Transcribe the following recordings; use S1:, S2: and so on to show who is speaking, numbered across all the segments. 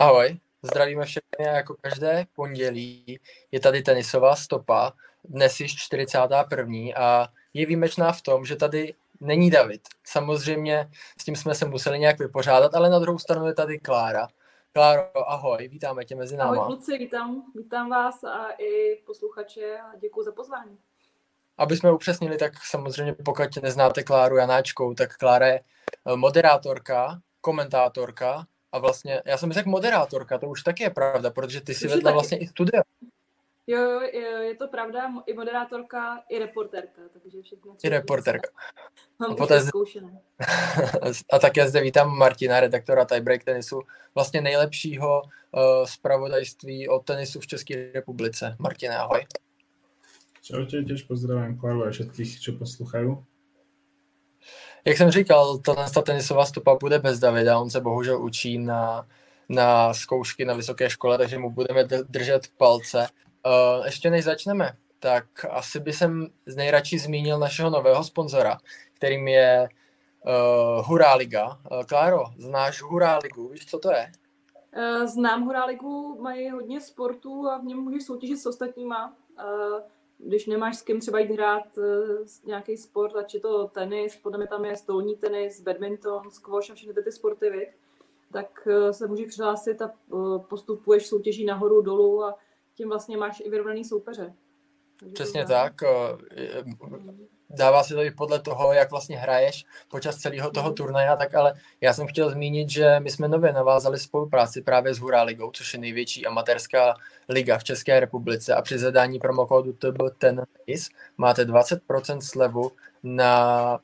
S1: Ahoj, zdravíme všechny jako každé pondělí. Je tady tenisová stopa, dnes již 41. a je výjimečná v tom, že tady není David. Samozřejmě s tím jsme se museli nějak vypořádat, ale na druhou stranu je tady Klára. Kláro, ahoj, vítáme tě mezi náma.
S2: Ahoj kluci, vítám, vítám vás a i posluchače a děkuji za pozvání.
S1: Aby jsme upřesnili, tak samozřejmě pokud neznáte Kláru Janáčkou, tak Klára je eh, moderátorka, komentátorka a vlastně, já jsem řekl moderátorka, to už taky je pravda, protože ty si vedla taky. vlastně i studio.
S2: Jo, jo, je to pravda, i moderátorka, i reporterka, takže všechno.
S1: I reporterka.
S2: Mám a, poté zkoušené.
S1: a také zde vítám Martina, redaktora Tiebreak tenisu, vlastně nejlepšího uh, zpravodajství o tenisu v České republice. Martine, ahoj.
S3: Čaute, tiež pozdravím Klaru a všetkých, čo posluchajú.
S1: Jak jsem říkal, ta tenisová stopa bude bez Davida, on se bohužel učí na, na zkoušky na vysoké škole, takže mu budeme držet palce. Uh, ještě než začneme, tak asi by jsem nejradši zmínil našeho nového sponzora, kterým je uh, Hurá Liga. Uh, Kláro, znáš Hurá Ligu, víš, co to je?
S2: Znám Hurá Ligu, mají hodně sportů a v něm můžeš soutěžit s ostatníma když nemáš s kým třeba jít hrát uh, nějaký sport, ať je to tenis, podle mě tam je stolní tenis, badminton, squash a všechny ty sporty, viď? tak uh, se můžeš přihlásit a uh, postupuješ soutěží nahoru, dolů a tím vlastně máš i vyrovnaný soupeře.
S1: Takže Přesně tak. Dává se to i podle toho, jak vlastně hraješ počas celého toho mhm. turnaje, tak ale já jsem chtěl zmínit, že my jsme nově navázali spolupráci právě s Hurá ligou, což je největší amatérská liga v České republice a při zadání promokódu TB10 máte 20% slevu na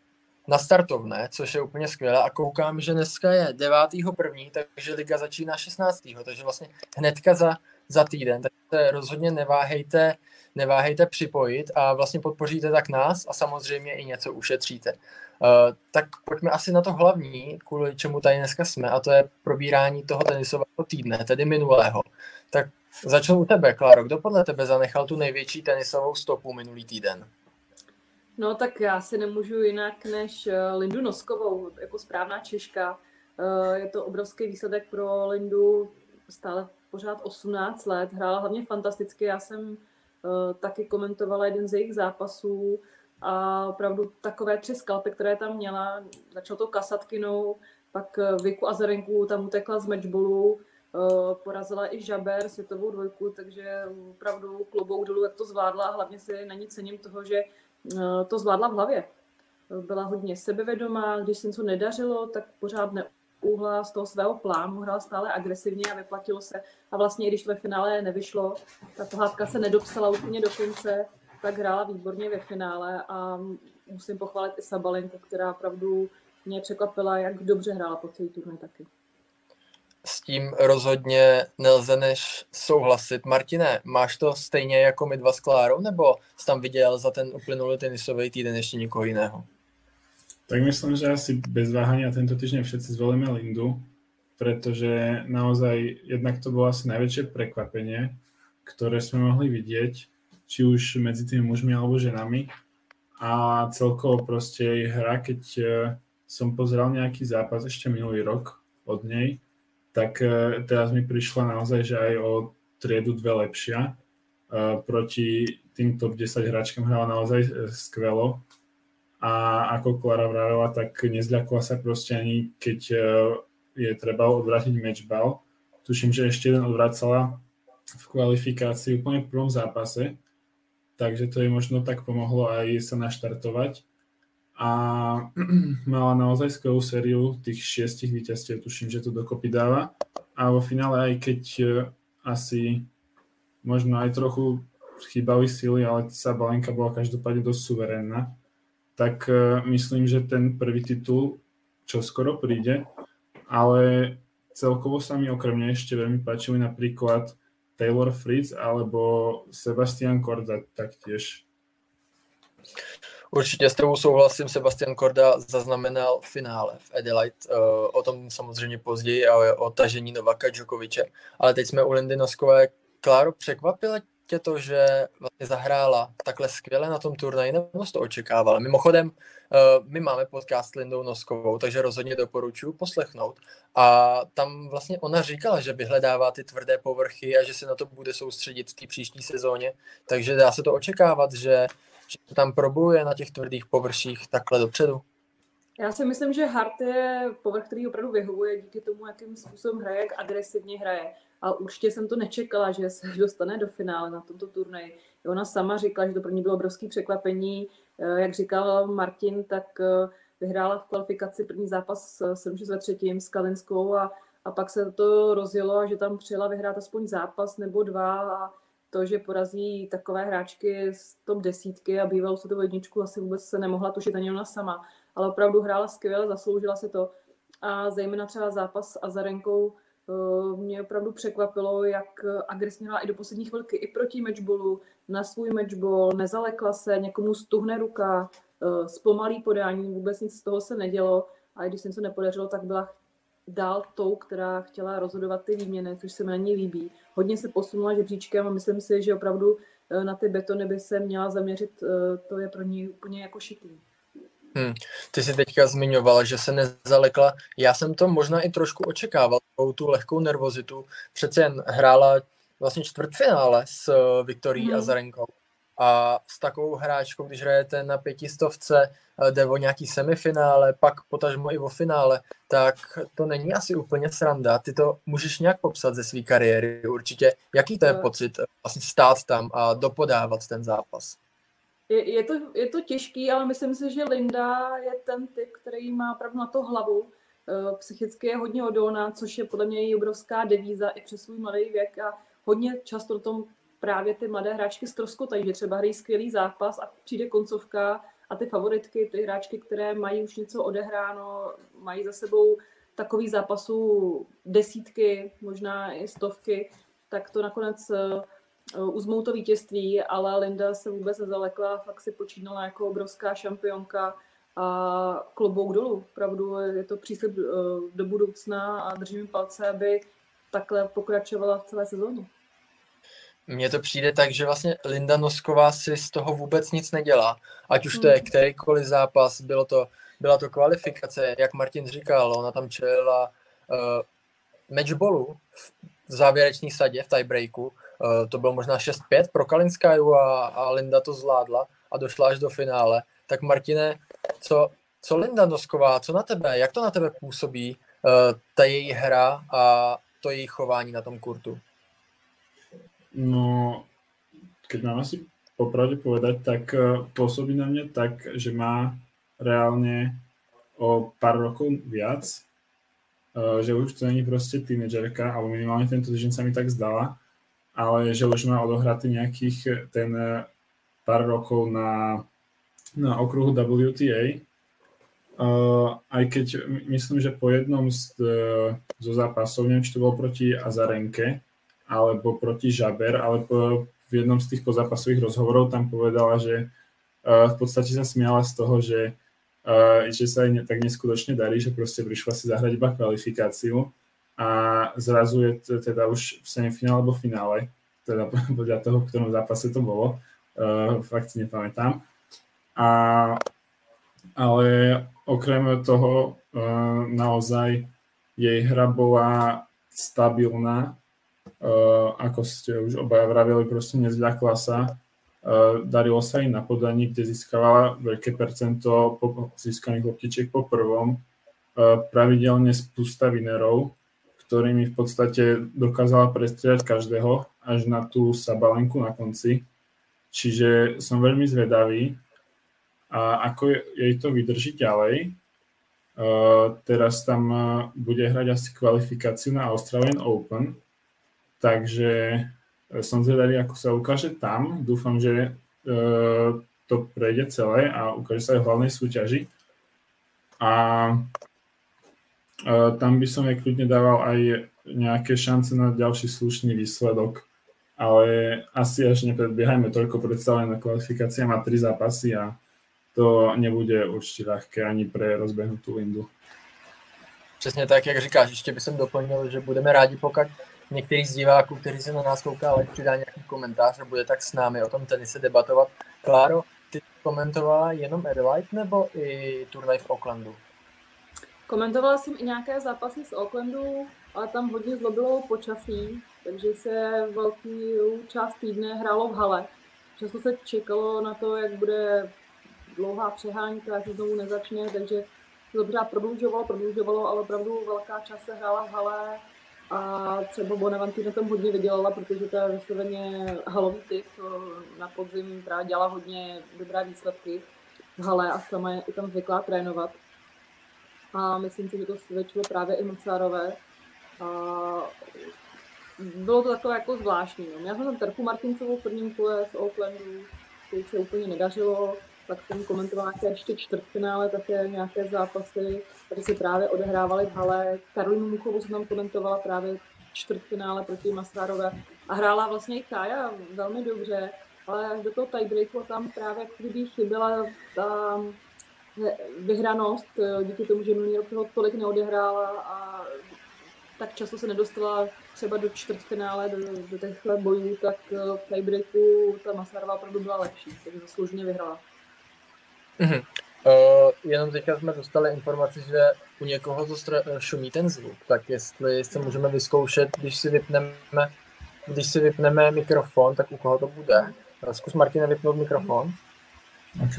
S1: na startovné, což je úplně skvělé a koukám, že dneska je 9.1., takže liga začíná 16. takže vlastně hnedka za, za týden, takže rozhodně neváhejte neváhejte připojit a vlastně podpoříte tak nás a samozřejmě i něco ušetříte. Uh, tak pojďme asi na to hlavní, kvůli čemu tady dneska jsme, a to je probírání toho tenisového týdne, tedy minulého. Tak začnu u tebe, Klaro. Kdo podle tebe zanechal tu největší tenisovou stopu minulý týden?
S2: No tak já si nemůžu jinak než eh, Lindu Noskovou, jako správná Češka. Eh, je to obrovský výsledek pro Lindu, stále pořád 18 let, hrála hlavně fantasticky. Já jsem taky komentovala jeden z jejich zápasů a opravdu takové tři skalpy, které tam měla, začal to kasatkinou, pak eh, Viku Azarenku tam utekla z matchballu, eh, porazila i Žaber, světovou dvojku, takže opravdu klobouk dolů, jak to zvládla a hlavně si na ní cením toho, že to zvládla v hlavě. Byla hodně sebevědomá, když se něco nedařilo, tak pořád úhla z toho svého plánu, hrál stále agresivně a vyplatilo se. A vlastně, i když ve finále nevyšlo, ta pohádka se nedopsala úplně do konce, tak hrála výborně ve finále a musím pochválit i Sabalenku, která opravdu mě překvapila, jak dobře hrála po celý turnaj taky.
S1: S tím rozhodně nelze než souhlasit. Martine, máš to stejně jako my dva s Klárou, nebo jsi tam viděl za ten uplynulý tenisový týden ještě někoho jiného?
S3: Tak myslím, že asi bez váhania tento týždeň všetci zvolíme Lindu, pretože naozaj jednak to bolo asi najväčšie prekvapenie, ktoré sme mohli vidieť, či už medzi tými mužmi alebo ženami. A celkovo proste jej hra, keď e, som pozeral nejaký zápas ešte minulý rok od nej, tak e, teraz mi prišla naozaj, že aj o triedu dve lepšia. E, proti tým top 10 hráčkam hrala naozaj skvelo a ako Klara vravela, tak nezľakla sa proste ani keď e, je treba odvrátiť matchball. Tuším, že ešte jeden odvracala v kvalifikácii úplne v prvom zápase, takže to jej možno tak pomohlo aj sa naštartovať. A mala naozaj skvelú sériu tých šiestich víťazstiev, tuším, že to dokopy dáva. A vo finále aj keď e, asi možno aj trochu chýbali sily, ale Sabalenka bola každopádne dosť suverénna tak e, myslím, že ten prvý titul čo skoro príde, ale celkovo sa mi okrem nej ešte veľmi páčili napríklad Taylor Fritz alebo Sebastian Korda taktiež.
S1: Určitě s tebou souhlasím, Sebastian Korda zaznamenal finále v Adelaide, e, o tom samozřejmě později, ale o tažení Novaka Djokoviče. Ale teď jsme u Lindy Noskové. Kláro, překvapila tě to, že vlastně zahrála takhle skvěle na tom turnaji, nebo jsi to očekávala? Mimochodem, eh, my máme podcast s Lindou Noskovou, takže rozhodně doporučuji poslechnout. A tam vlastně ona říkala, že vyhledává ty tvrdé povrchy a že se na to bude soustředit v té příští sezóně, takže dá se to očekávat, že, že tam probuje na těch tvrdých površích takhle dopředu.
S2: Já si myslím, že hard je povrch, který opravdu vyhovuje díky tomu, jakým způsobem hraje, jak agresivně hraje. A určitě jsem to nečekala, že se dostane do finále na tomto turnaji. Ona sama říkala, že to pro ní bylo obrovské překvapení. Eh, jak říkal Martin, tak eh, vyhrála v kvalifikaci první zápas 7 ve třetím s Kalinskou a, a pak se to rozjelo a že tam přijela vyhrát aspoň zápas nebo dva a to, že porazí takové hráčky z top desítky a bývalou se to jedničku, asi vůbec se nemohla tušit ani ona sama ale opravdu hrála skvěle, zasloužila se to. A zejména třeba zápas s Azarenkou eh, mě opravdu překvapilo, jak agresivně i do poslední chvilky, i proti matchballu, na svůj matchball, nezalekla se, někomu stuhne ruka, eh, zpomalí podání, vůbec nic z toho se nedělo. A když se to nepodařilo, tak byla dál tou, která chtěla rozhodovat ty výměny, což se mi na ní líbí. Hodně se posunula žebříčkem a myslím si, že opravdu eh, na ty betony by se měla zaměřit, to je pro ní úplně jako šitý.
S1: Hmm. Ty jsi teďka zmiňovala, že se nezalekla. Já jsem to možná i trošku očekával, tu lehkou nervozitu. Přece jen hrála vlastně čtvrtfinále s eh, Viktorií hmm. Azarenkou. A s takovou hráčkou, když hrajete na pětistovce, eh, jde o nějaký semifinále, pak potažmo i o finále, tak to není asi úplně sranda. Ty to můžeš nějak popsat ze své kariéry určitě. Jaký to je pocit eh, vlastně stát tam a dopodávat ten zápas?
S2: Je, je, to, je to těžký, ale myslím si, že Linda je ten typ, který má pravdu na to hlavu. Eh, psychicky je hodně odolná, což je podle mě její obrovská devíza i přes svůj mladý věk a hodně často o tom právě ty mladé hráčky ztroskotají, že třeba hrají skvělý zápas a přijde koncovka a ty favoritky, ty hráčky, které mají už něco odehráno, mají za sebou takový zápasů desítky, možná i stovky, tak to nakonec Eh, uzmou to vítězství, ale Linda se vůbec nezalekla, fakt si počínala jako obrovská šampionka a klobouk dolů. Opravdu je to příslip eh, do budoucna a držím palce, aby takhle pokračovala v celé sezóně.
S1: Mně to přijde tak, že vlastně Linda Nosková si z toho vůbec nic nedělá. Ať už to je hmm. kterýkoliv zápas, bylo to, byla to kvalifikace, jak Martin říkal, ona tam čelila uh, matchballu v závěrečné sadě, v tiebreaku, Eh, to bylo možná 6-5 pro Kalinskaju a, a Linda to zvládla a došla až do finále. Tak Martine, co, co Linda Nosková, co na tebe, jak to na tebe působí, uh, ta její hra a to její chování na tom kurtu?
S3: No, keď mám asi popravde povedať, tak uh, pôsobí na mňa tak, že má reálne o pár rokov viac, že už to není proste tínedžerka, alebo minimálne tento týždeň sa mi tak zdala, ale že už má odohratý nejakých eh, ten eh, pár rokov na, na okruhu WTA. Uh, aj keď myslím, že po jednom z, uh, zo zápasov, neviem, či to bolo proti Azarenke, alebo proti Žaber, ale po, v jednom z tých pozápasových rozhovorov tam povedala, že uh, v podstate sa smiala z toho, že, uh, že sa jej tak neskutočne darí, že proste prišla si zahrať iba kvalifikáciu a zrazu je teda už v semifinále alebo finále, teda podľa toho, v ktorom zápase to bolo, uh, fakt si nepamätám. A, ale okrem toho uh, naozaj jej hra bola stabilná, uh, ako ste už obaja vravili, proste nezľakla sa. Uh, darilo sa jej na podaní, kde získavala veľké percento získaných loptičiek po prvom. Uh, pravidelne spústa vinerov, ktorými v podstate dokázala prestriať každého až na tú sabalenku na konci. Čiže som veľmi zvedavý, a ako jej to vydrží ďalej. Uh, teraz tam uh, bude hrať asi kvalifikáciu na Australian Open, takže som zvedavý, ako sa ukáže tam. Dúfam, že uh, to prejde celé a ukáže sa aj v hlavnej súťaži. A tam by som jej kľudne dával aj nejaké šance na ďalší slušný výsledok. Ale asi až nepredbiehajme toľko predstavené na kvalifikácia, má tri zápasy a to nebude určitě ľahké ani pre rozbehnutú Lindu.
S1: Přesně tak, jak říkáš, ještě bych doplnil, že budeme rádi, pokud některý z diváků, kteří se na nás koukali, přidá nějaký komentář a bude tak s námi o tom tenise debatovat. Kláro, ty komentovala jenom Adelaide nebo i turnaj v Aucklandu?
S2: Komentovala jsem i nějaké zápasy z Aucklandu, ale tam hodně zlobilo počasí, takže se velký část týdne hrálo v hale. Často se čekalo na to, jak bude dlouhá přehánka, jak se znovu nezačne, takže to pořád prodlužovalo, prodlužovalo, ale opravdu velká část se hrála v hale a třeba Bonaventy na tom hodně vydělala, protože to je vysloveně halový typ. Na podzim právě dělala hodně dobré výsledky v hale a sama je i tam zvyklá trénovat. A myslím si, že to svědčilo právě i Mocárové. A bylo to takové jako zvláštní. No. Já jsem tam Terku Martincovou v prvním kole z Oaklandu, to se úplně nedařilo pak jsem komentovala nějaké ještě čtvrtfinále, také nějaké zápasy, které se právě odehrávaly v hale. Karolinu Muchovou jsem tam komentovala právě čtvrtfinále proti Masárové a hrála vlastně i Kája velmi dobře, ale do toho tiebreaku tam právě kdyby chyběla ta vyhranost, díky tomu, že minulý rok toho tolik neodehrála a tak často se nedostala třeba do čtvrtfinále, do, do těchto bojů, tak v tiebreaku ta Masarová opravdu byla lepší, takže zaslouženě vyhrála.
S1: Mm-hmm. Uh, jenom teďka jsme dostali informaci, že u někoho to stra- šumí ten zvuk, tak jestli se můžeme vyzkoušet, když si vypneme, když si vypneme mikrofon, tak u koho to bude. Zkus Martina vypnout mikrofon.
S3: OK.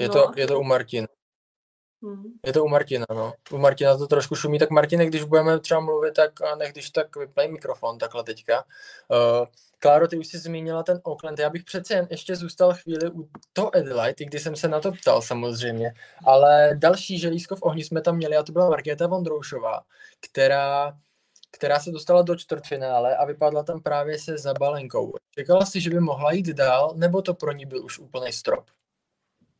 S1: Je, no. to, je to u Martina. Hmm. Je to u Martina, no. U Martina to trošku šumí, tak Martine, když budeme třeba mluvit, tak a nech když tak vyplej mikrofon takhle teďka. Uh, Kláro, ty už jsi zmínila ten Oakland, já bych přece jen ještě zůstal chvíli u toho Adelaide, když jsem se na to ptal samozřejmě, ale další želízko v ohni jsme tam měli a to byla Markéta Vondroušová, která která se dostala do čtvrtfinále a vypadla tam právě se Zabalenkou. Čekala jsi, že by mohla jít dál, nebo to pro ní byl už úplný strop?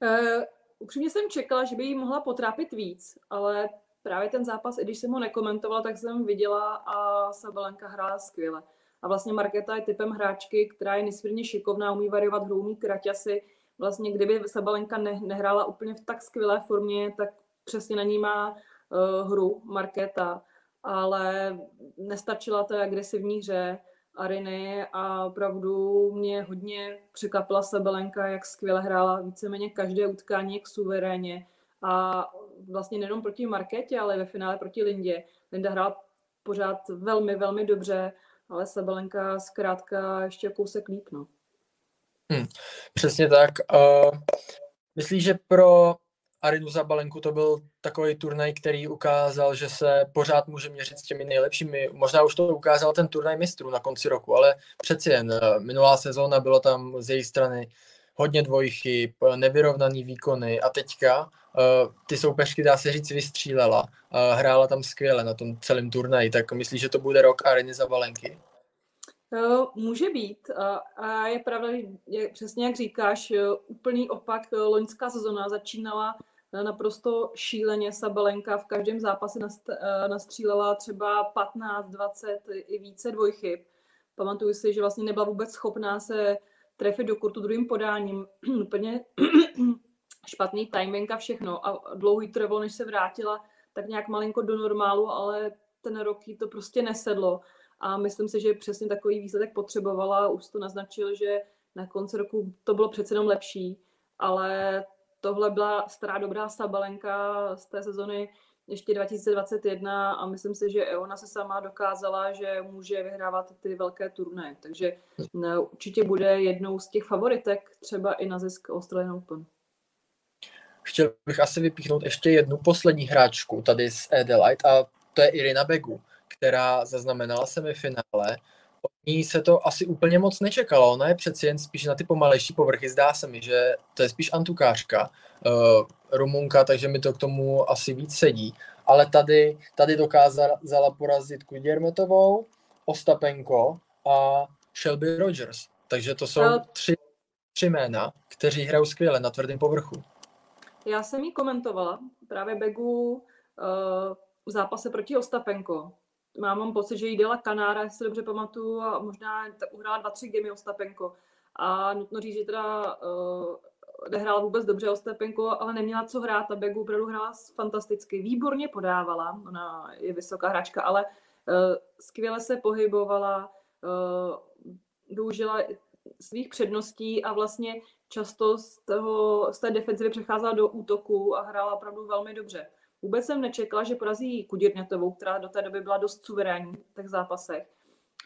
S2: Uh, upřímně jsem čekala, že by jí mohla potrápit víc, ale právě ten zápas, i když jsem ho nekomentovala, tak jsem viděla a Sabalenka hrála skvěle. A vlastně Marketa je typem hráčky, která je nesmírně šikovná, umí variovat hru, umí kraťasy. Vlastně kdyby Sabalenka ne, nehrála úplně v tak skvělé formě, tak přesně na ní má uh, hru Marketa, ale nestačila té agresivní hře Ariny a opravdu mě hodně překvapila Sabalenka, jak skvěle hrála víceméně každé utkání, jak suverénně a vlastně nejenom proti Marketě, ale ve finále proti Lindě. Linda hrála pořád velmi, velmi dobře ale Sabalenka zkrátka ještě kousek líp, no.
S1: Hmm, přesně tak. Uh, myslíš, že pro Arinu Zabalenku to byl takový turnaj, který ukázal, že se pořád může měřit s těmi nejlepšími. Možná už to ukázal ten turnaj mistrů na konci roku, ale přeci jen uh, minulá sezóna bylo tam z její strany hodně dvojchyb, nevyrovnaný výkony a teďka uh, ty soupeřky, dá se říct, vystřílela. Uh, hrála tam skvěle na tom celém turnaji, tak myslíš, že to bude rok Areny Valenky?
S2: Uh, může být. A, je pravda, je, přesně jak říkáš, úplný opak. Loňská sezona začínala naprosto šíleně. Sabalenka v každém zápase nastřílela třeba 15, 20 i více dvojchyb. Pamatuju si, že vlastně nebyla vůbec schopná se trefit do kurtu druhým podáním. Úplně špatný timing a všechno. A dlouhý trvalo, než se vrátila tak nějak malinko do normálu, ale ten rok jí to prostě nesedlo. A myslím si, že přesně takový výsledek potřebovala. Už to naznačil, že na konci roku to bylo přece jenom lepší, ale tohle byla stará dobrá Sabalenka z té sezony ještě 2021 a myslím si, že ona se sama dokázala, že může vyhrávat ty velké turné. Takže určitě bude jednou z těch favoritek třeba i na zisk Australian Open.
S1: Chtěl bych asi vypíchnout ještě jednu poslední hráčku tady z Adelaide a to je Irina Begu, která zaznamenala semifinále. Ní se to asi úplně moc nečekalo. Ona je přeci jen spíš na ty pomalejší povrchy. Zdá se mi, že to je spíš antukářka, uh, Rumunka, takže mi to k tomu asi víc sedí. Ale tady, tady dokázala porazit Kudjermetovou, Ostapenko a Shelby Rogers. Takže to jsou tři, tři jména, kteří hrajou skvěle na tvrdém povrchu.
S2: Já jsem jí komentovala právě Begu uh, v zápase proti Ostapenko. Mám, mám pocit, že jí dělala Kanára, jestli dobře pamatuju, a možná uhrála dva, tři gemy Ostapenko. A nutno říct, že teda uh, nehrála vůbec dobře Ostapenko, ale neměla co hrát. A Begu opravdu hrála fantasticky. Výborně podávala, ona je vysoká hráčka, ale skvěle se pohybovala, využila svých předností a vlastně často z, toho, z té defenzivy přecházela do útoku a hrála opravdu velmi dobře. Vůbec jsem nečekala, že porazí Kudírňatovou, která do té doby byla dost suverénní v těch zápasech.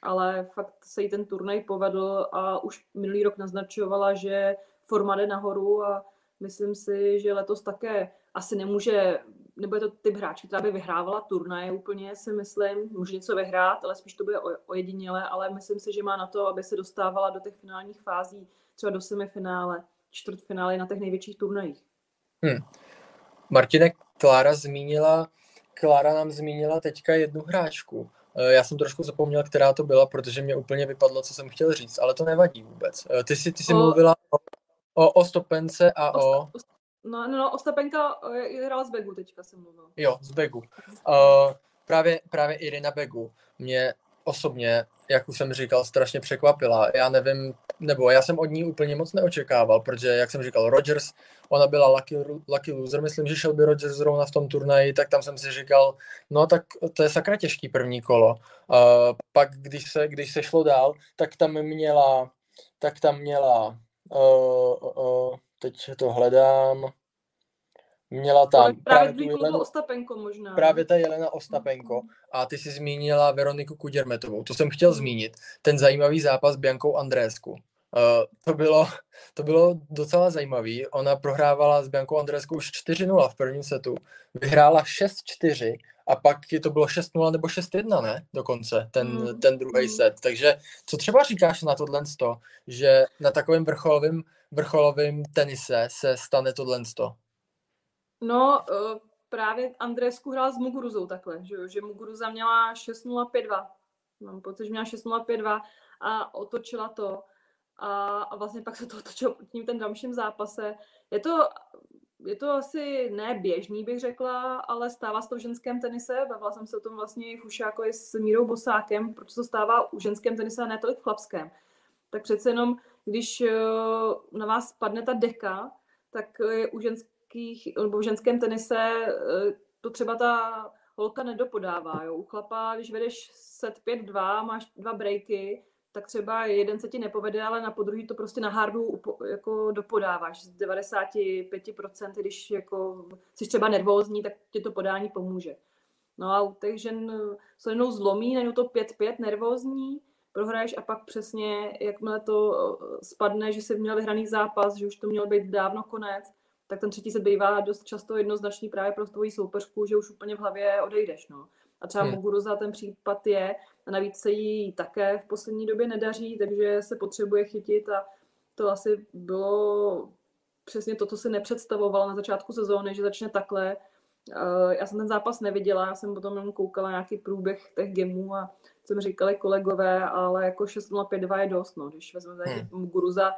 S2: Ale fakt se jí ten turnaj povedl a už minulý rok naznačovala, že forma jde nahoru a myslím si, že letos také asi nemůže, nebo je to typ hráčky, která by vyhrávala turnaje úplně, si myslím. Může něco vyhrát, ale spíš to bude ojedinělé, ale myslím si, že má na to, aby se dostávala do těch finálních fází, třeba do semifinále, čtvrtfinále na těch největších turnajích.
S1: Hmm. Martine, Klára zmínila, Klára nám zmínila teďka jednu hráčku. Eh, já jsem trošku zapomněl, která to byla, protože mě úplně vypadlo, co jsem chtěl říct, ale to nevadí vůbec. Eh, ty jsi, ty jsi o... mluvila o, o, o stopence a o... o...
S2: No, no, no, Ostapenka eh, hrála z Begu teďka jsem mluvil.
S1: Jo, z Begu. Uh, právě, právě Irina Begu mě osobně, jak už jsem říkal, strašně překvapila. Já nevím, nebo já jsem od ní úplně moc neočekával, protože, jak jsem říkal, Rogers, ona byla lucky, lucky loser, myslím, že šel by Rogers zrovna v tom turnaji, tak tam jsem si říkal, no tak to je sakra těžký první kolo. Uh, pak, když se, když se šlo dál, tak tam měla, tak tam měla, uh, uh, teď to hledám, Měla tam
S2: právě, právě tu Jelenu, Ostapenko možná.
S1: Právě ta Jelena Ostapenko a ty si zmínila Veroniku Kuděrmetovou. To jsem chtěl zmínit. Ten zajímavý zápas s Biankou Andrésku. Uh, to, bylo, to bylo docela zajímavý. Ona prohrávala s Biankou Andréskou už 4-0 v prvním setu. Vyhrála 6-4 a pak je to bylo 6-0 nebo 6-1, ne? Dokonce, ten, mm. ten druhý set. Takže co třeba říkáš na tohle, že na takovém vrcholovém vrcholovým tenise se stane tohle?
S2: No, uh, právě Andresku hrál s Muguruzou takhle, že, že Muguruza měla 6.052. Mám pocit, že měla 6.052 a otočila to. A, a vlastně pak se to otočilo tím ten dalším zápase. Je to, je to asi ne běžný, bych řekla, ale stává se to v ženském tenise. Bavila jsem se o tom vlastně i v jako s Mírou Bosákem, protože to stává u ženském tenise a ne tolik v chlapském. Tak přece jenom, když eh, na vás padne ta deka, tak je u ženské ženských, nebo v ženském tenise eh, to třeba ta holka nedopodává. Jo. U chlapa, když vedeš set 5-2, máš dva breaky, tak třeba jeden se ti nepovede, ale na podruhý to prostě na hardu jako dopodáváš z 95%, když jako jsi třeba nervózní, tak ti to podání pomůže. No a těch žen se jednou zlomí, najednou to 5-5 nervózní, prohraješ a pak přesně, jakmile to eh, spadne, že jsi měl vyhraný zápas, že už to měl být dávno konec, tak ten třetí se bývá dost často jednoznačný právě pro tvoji soupeřku, že už úplně v hlavě odejdeš. No. A třeba hmm. Muguruza ten případ je, a navíc se jí také v poslední době nedaří, takže se potřebuje chytit a to asi bylo přesně to, co si nepředstavovala na začátku sezóny, že začne takhle. Já jsem ten zápas neviděla, já jsem potom jenom koukala nějaký průběh těch gemů a jsem říkali kolegové, ale jako 6.05.2 je dost, no. když vezmeme hmm. Muguruza,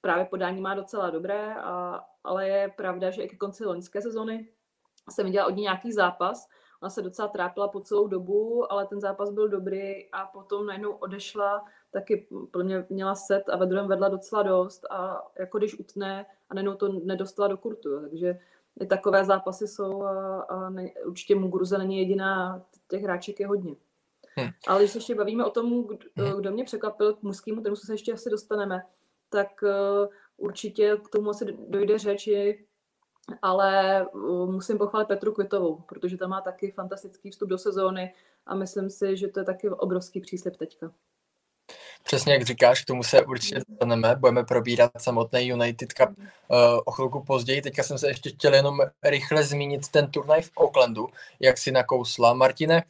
S2: právě podání má docela dobré, a, ale je pravda, že i ke konci loňské sezony jsem viděla od ní nějaký zápas. Ona se docela trápila po celou dobu, ale ten zápas byl dobrý a potom najednou odešla, taky pro mě měla set a ve druhém vedla docela dost a jako když utne a najednou to nedostala do kurtu. Takže i takové zápasy jsou a, a ne, určitě Muguruza není jediná, těch hráček je hodně. Hmm. Ale když se ještě bavíme o tom, kdo, kdo mě překvapil k mužskému tomu se ještě asi dostaneme, tak eh, určitě k tomu asi dojde řeči, ale eh, musím pochválit Petru Kvitovou, protože ta má taky fantastický vstup do sezóny a myslím si, že to je taky obrovský příslip teďka.
S1: Přesně jak říkáš, k tomu se určitě dostaneme, budeme probírat samotný United Cup uh, o chvilku později. Teďka jsem se ještě chtěl jenom rychle zmínit ten turnaj v Oaklandu, jak si nakousla. Martine, uh,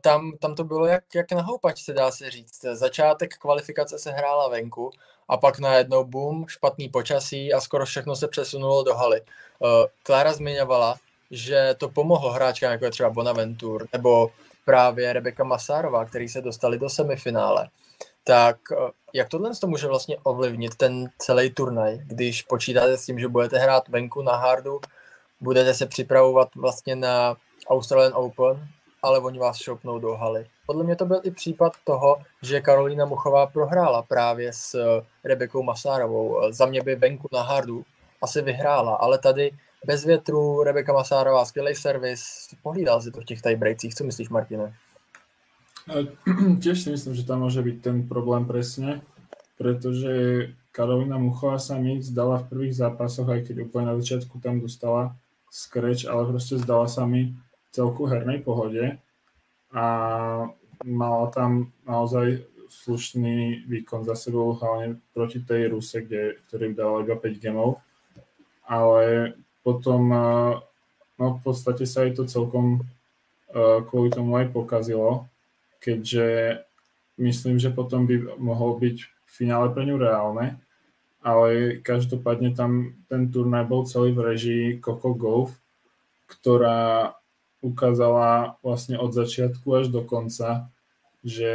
S1: tam, tam to bylo jak, jak na houpačce, dá se říct. Začátek kvalifikace se hrála venku, a pak najednou boom, špatný počasí a skoro všechno se přesunulo do haly. Uh, Klára zmiňovala, že to pomohlo hráčkám, jako je třeba Bonaventur, nebo právě Rebeka Masárová, který se dostali do semifinále. Tak uh, jak tohle to může vlastně ovlivnit ten celý turnaj, když počítáte s tím, že budete hrát venku na hardu, budete se připravovat vlastně na Australian Open, ale oni vás šoupnou do haly. Podle mě to byl i případ toho, že Karolína Muchová prohrála právě s eh, Rebekou Masárovou. Eh, za mě by venku na hardu asi vyhrála, ale tady bez větru Rebeka Masárová, skvělý servis, pohlídal si to v těch tiebreakcích. Co myslíš, Martine?
S3: Tiež si myslím, že tam môže byť ten problém presne, pretože Karolina Muchová sa mi zdala v prvých zápasoch, aj keď úplne na začiatku tam dostala scratch, ale proste zdala sa mi celku hernej pohode a mala tam naozaj slušný výkon za sebou, hlavne proti tej Ruse, kde, ktorý dal iba 5 gemov. Ale potom no v podstate sa jej to celkom kvôli tomu aj pokazilo keďže myslím, že potom by mohol byť v finále pre ňu reálne, ale každopádne tam ten turnaj bol celý v režii Coco Golf, ktorá ukázala vlastne od začiatku až do konca, že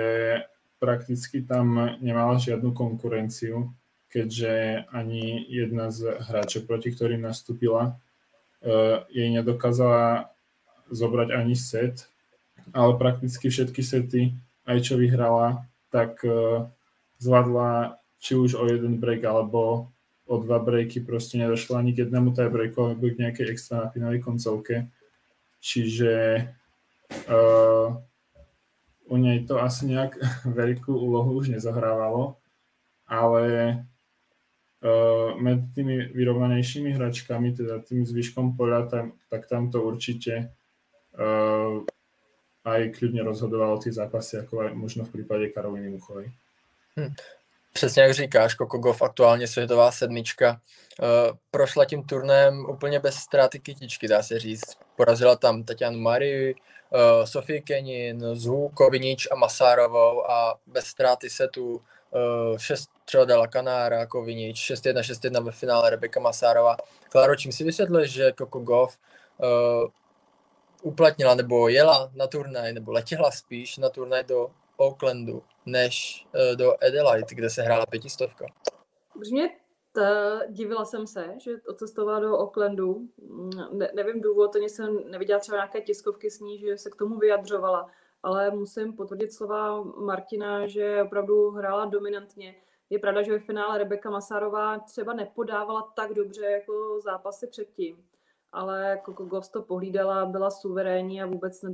S3: prakticky tam nemala žiadnu konkurenciu, keďže ani jedna z hráčov, proti ktorým nastúpila, uh, jej nedokázala zobrať ani set ale prakticky všetky sety, aj čo vyhrala, tak uh, zvládla či už o jeden break alebo o dva breaky, proste nedošla ani k jednému tiebreaku alebo k nejakej extra napínavej koncovke. Čiže uh, u nej to asi nejak veľkú úlohu už nezahrávalo, ale uh, medzi tými vyrovnanejšími hračkami, teda tým zvyškom poľa, tam, tak tam to určite uh, aj klidně rozhodoval ty zápasy, jako aj možno v případě Karoliny Muchovej.
S1: Hmm. Přesně jak říkáš, Kokogov aktuálně světová sedmička. Uh, prošla tím turnem úplně bez ztráty kytičky, dá se říct. Porazila tam Tatianu Marii, uh, Sofii Kenin, Zhu, Kovinič a Masárovou a bez ztráty setu uh, 6 třeba dala Kanára, Kovinič, 6-1, 6-1 ve finále Rebeka Masárova. Klaro, čím si vysvětluješ, že Kokogov uh, uplatnila nebo jela na turnaj, nebo letěla spíš na turnaj do Aucklandu, než uh, do Adelaide, kde se hrála pětistovka.
S2: Mě ta, divila jsem se, že odcestovala do Aucklandu. Ne, nevím důvod, ani jsem neviděla třeba nějaké tiskovky s ní, že se k tomu vyjadřovala, ale musím potvrdit slova Martina, že opravdu hrála dominantně. Je pravda, že ve finále Rebeka Masárová třeba nepodávala tak dobře jako zápasy předtím ale Coco Ghost to pohlídala, byla suverénní a vůbec ne,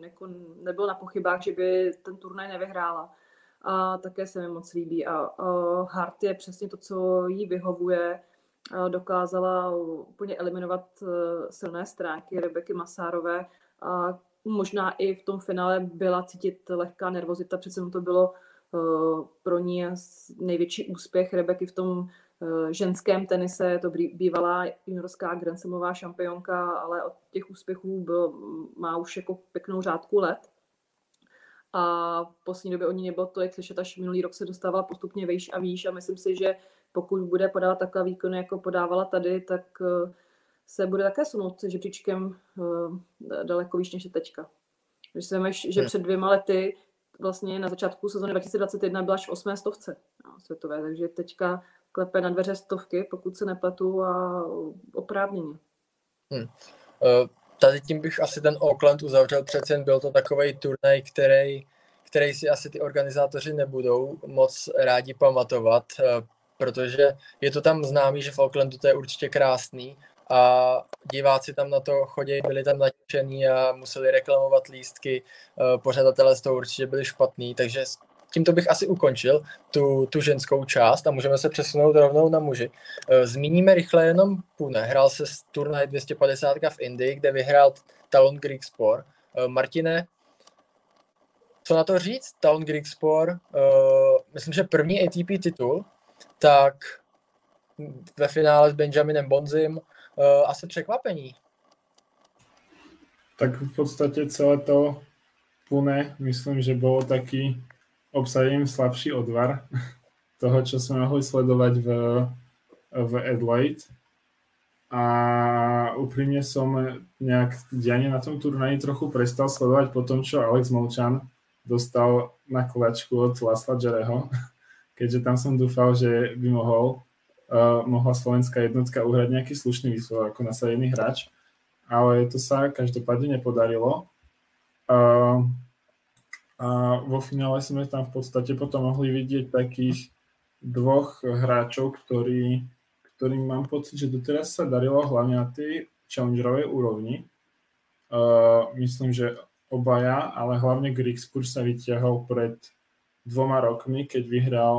S2: jako nebyl na pochybách, že by ten turnaj nevyhrála. A také se mi moc líbí. A, a Hart je přesně to, co jí vyhovuje. A dokázala úplně eliminovat e, silné stránky Rebeky Masárové a možná i v tom finále byla cítit lehká nervozita, přece to bylo uh, pro ní největší úspěch Rebeky v tom ženském tenise, je to bývalá juniorská Grand Slamová šampionka, ale od těch úspěchů byl, má už jako pěknou řádku let. A v poslední době o ní nebylo tolik slyšet, až minulý rok se dostávala postupně výš a výš a myslím si, že pokud bude podávat taková výkony, jako podávala tady, tak eh, se bude také sunout se žebříčkem eh, daleko výš než je teďka. Když si vemeš, že před dvěma lety vlastně na začátku sezóny 2021 byla až v osmé stovce no, světové, takže teďka klepe na dveře stovky, pokud se nepletu a oprávněně. Hmm.
S1: Tady tím bych asi ten Oakland uzavřel, přece jen byl to takový turnaj, který, který si asi ty organizátoři nebudou moc rádi pamatovat, uh, protože je to tam známý, že v Oaklandu to je určitě krásný a diváci tam na to chodí, byli tam nadšení a museli reklamovat lístky, uh, pořadatelé z toho určitě byli špatný, takže tímto bych asi ukončil tu, tu ženskou část a můžeme se přesunout rovnou na muži. Eh, zmíníme rychle jenom Pune. Hrál se z turnaj 250 v Indii, kde vyhrál Talon Greek Sport. Eh, Martine, co na to říct? Talon Greek Sport, uh, myslím, že první ATP titul, tak ve finále s Benjaminem Bonzim asi překvapení.
S3: Tak v podstatě celé to Pune, myslím, že bylo taky obsadím slabší odvar toho, čo sme mohli sledovať v, v Adelaide. A úprimne som nejak dianie na tom turnaji trochu prestal sledovať po tom, čo Alex Molčan dostal na klačku od Lasla Džereho, keďže tam som dúfal, že by mohol, uh, mohla slovenská jednotka uhrať nejaký slušný výsledok ako nasadený hráč, ale to sa každopádne nepodarilo. Uh, a vo finále sme tam v podstate potom mohli vidieť takých dvoch hráčov, ktorí, ktorým mám pocit, že doteraz sa darilo hlavne na tej challengerovej úrovni. Uh, myslím, že obaja, ale hlavne Grigspur sa vyťahol pred dvoma rokmi, keď vyhral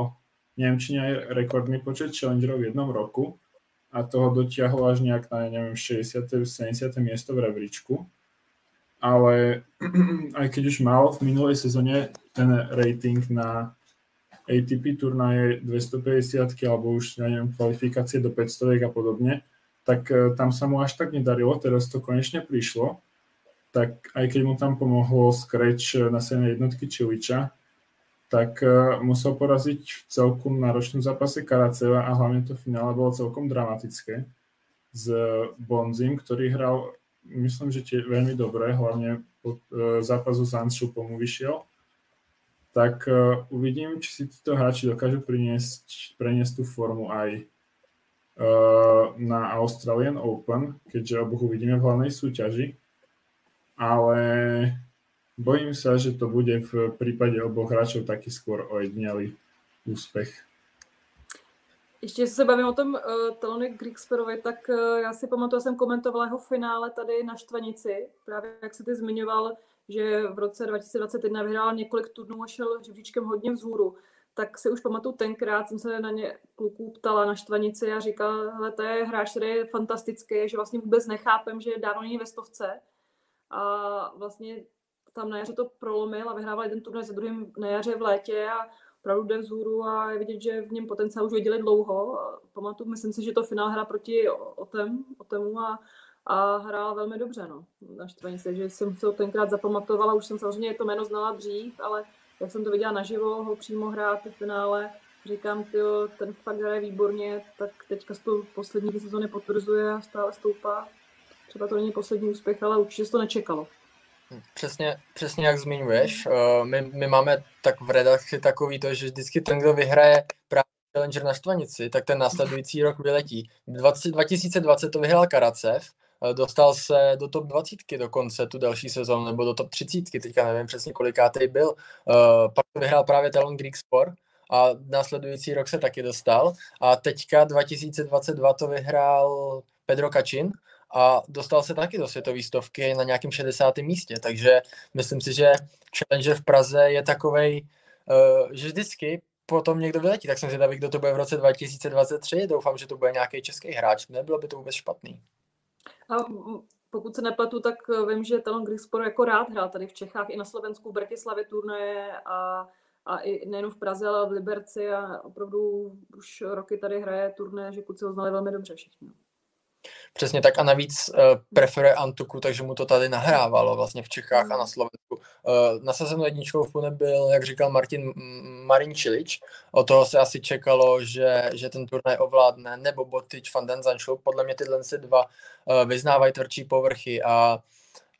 S3: či aj rekordný počet challengerov v jednom roku a toho dotiahol až nejak na, neviem, 60. 70. miesto v rebríčku. Ale aj keď už mal v minulej sezóne ten rating na ATP turnaje 250 alebo už, ja neviem, kvalifikácie do 500 a podobne, tak e, tam sa mu až tak nedarilo, teraz to konečne prišlo. Tak aj keď mu tam pomohlo scratch na sednej jednotky Čiliča, tak uh, musel poraziť v celkom náročnom zápase Karaceva a hlavne to finále bolo celkom dramatické s Bonzim, ktorý hral, myslím, že tie veľmi dobre, hlavne po uh, zápasu s Anšupom mu vyšiel. Tak uh, uvidím, či si títo hráči dokážu priniesť, preniesť tú formu aj uh, na Australian Open, keďže oboch uvidíme v hlavnej súťaži. Ale Bojím sa, že to bude v prípade oboch hráčov taký skôr ojedinelý úspěch.
S2: Ještě se bavím o tom uh, Talony Griegsperovi, tak uh, já si pamatuju, jsem komentovala jeho finále tady na Štvanici, právě jak se ty zmiňoval, že v roce 2021 vyhrál několik turnů a šel živříčkem hodně vzhůru, tak si už pamatuju tenkrát, jsem se na ně kluků ptala na Štvanici a říkala, hele, to je hráč, který je fantastický, že vlastně vůbec nechápem, že dávno není ve stovce. A vlastně tam na jaře to prolomil a vyhrával jeden turnaj za druhým na jaře v létě a opravdu jde vzhůru a je vidět, že v něm potenciál už věděli dlouho. Pamatuju, myslím si, že to finál hra proti Otem, Otemu a, a hrál velmi dobře, no, na štvanici, že jsem se tenkrát zapamatovala, už jsem samozřejmě to jméno znala dřív, ale jak jsem to viděla naživo, ho přímo hrát v finále, říkám, tyjo, ten fakt hraje výborně, tak teďka to poslední sezóny potvrzuje a stále stoupá. Třeba to není poslední úspěch, ale určitě se to nečekalo.
S1: Přesně, přesně jak zmiňuješ, uh, my, my máme tak v redakci takový to, že vždycky ten, kdo vyhraje právě Challenger na Štvanici, tak ten následující rok vyletí. 20, 2020 to vyhrál Karacev, uh, dostal se do top 20 dokonce tu další sezónu, nebo do top 30, teďka nevím přesně kolikátej byl. Uh, pak vyhrál právě Talon Greek Sport a následující rok se taky dostal. A teďka 2022 to vyhrál Pedro Kačin, a dostal se taky do světové stovky na nějakém 60. místě, takže myslím si, že Challenger v Praze je takovej, uh, že vždycky potom někdo vyletí, tak jsem zvědavý, kdo to bude v roce 2023, doufám, že to bude nějaký český hráč, nebylo by to vůbec špatný.
S2: A pokud se nepletu, tak vím, že Talon Grigspor jako rád hrál tady v Čechách i na Slovensku, v Bratislavě turnaje a, a i nejen v Praze, ale v Liberci a opravdu už roky tady hraje turné, že kluci ho znali velmi dobře všichni.
S1: Přesně tak a navíc uh, preferuje Antuku, takže mu to tady nahrávalo vlastně v Čechách a na mm. Slovensku. Uh, nasazenou jedničkou v Pune byl, jak říkal Martin Marin Čilič. O toho se asi čekalo, že, že ten turnaj ovládne, nebo Botič, Van den. Podle mě tyhle dva uh, vyznávají tvrdší povrchy a,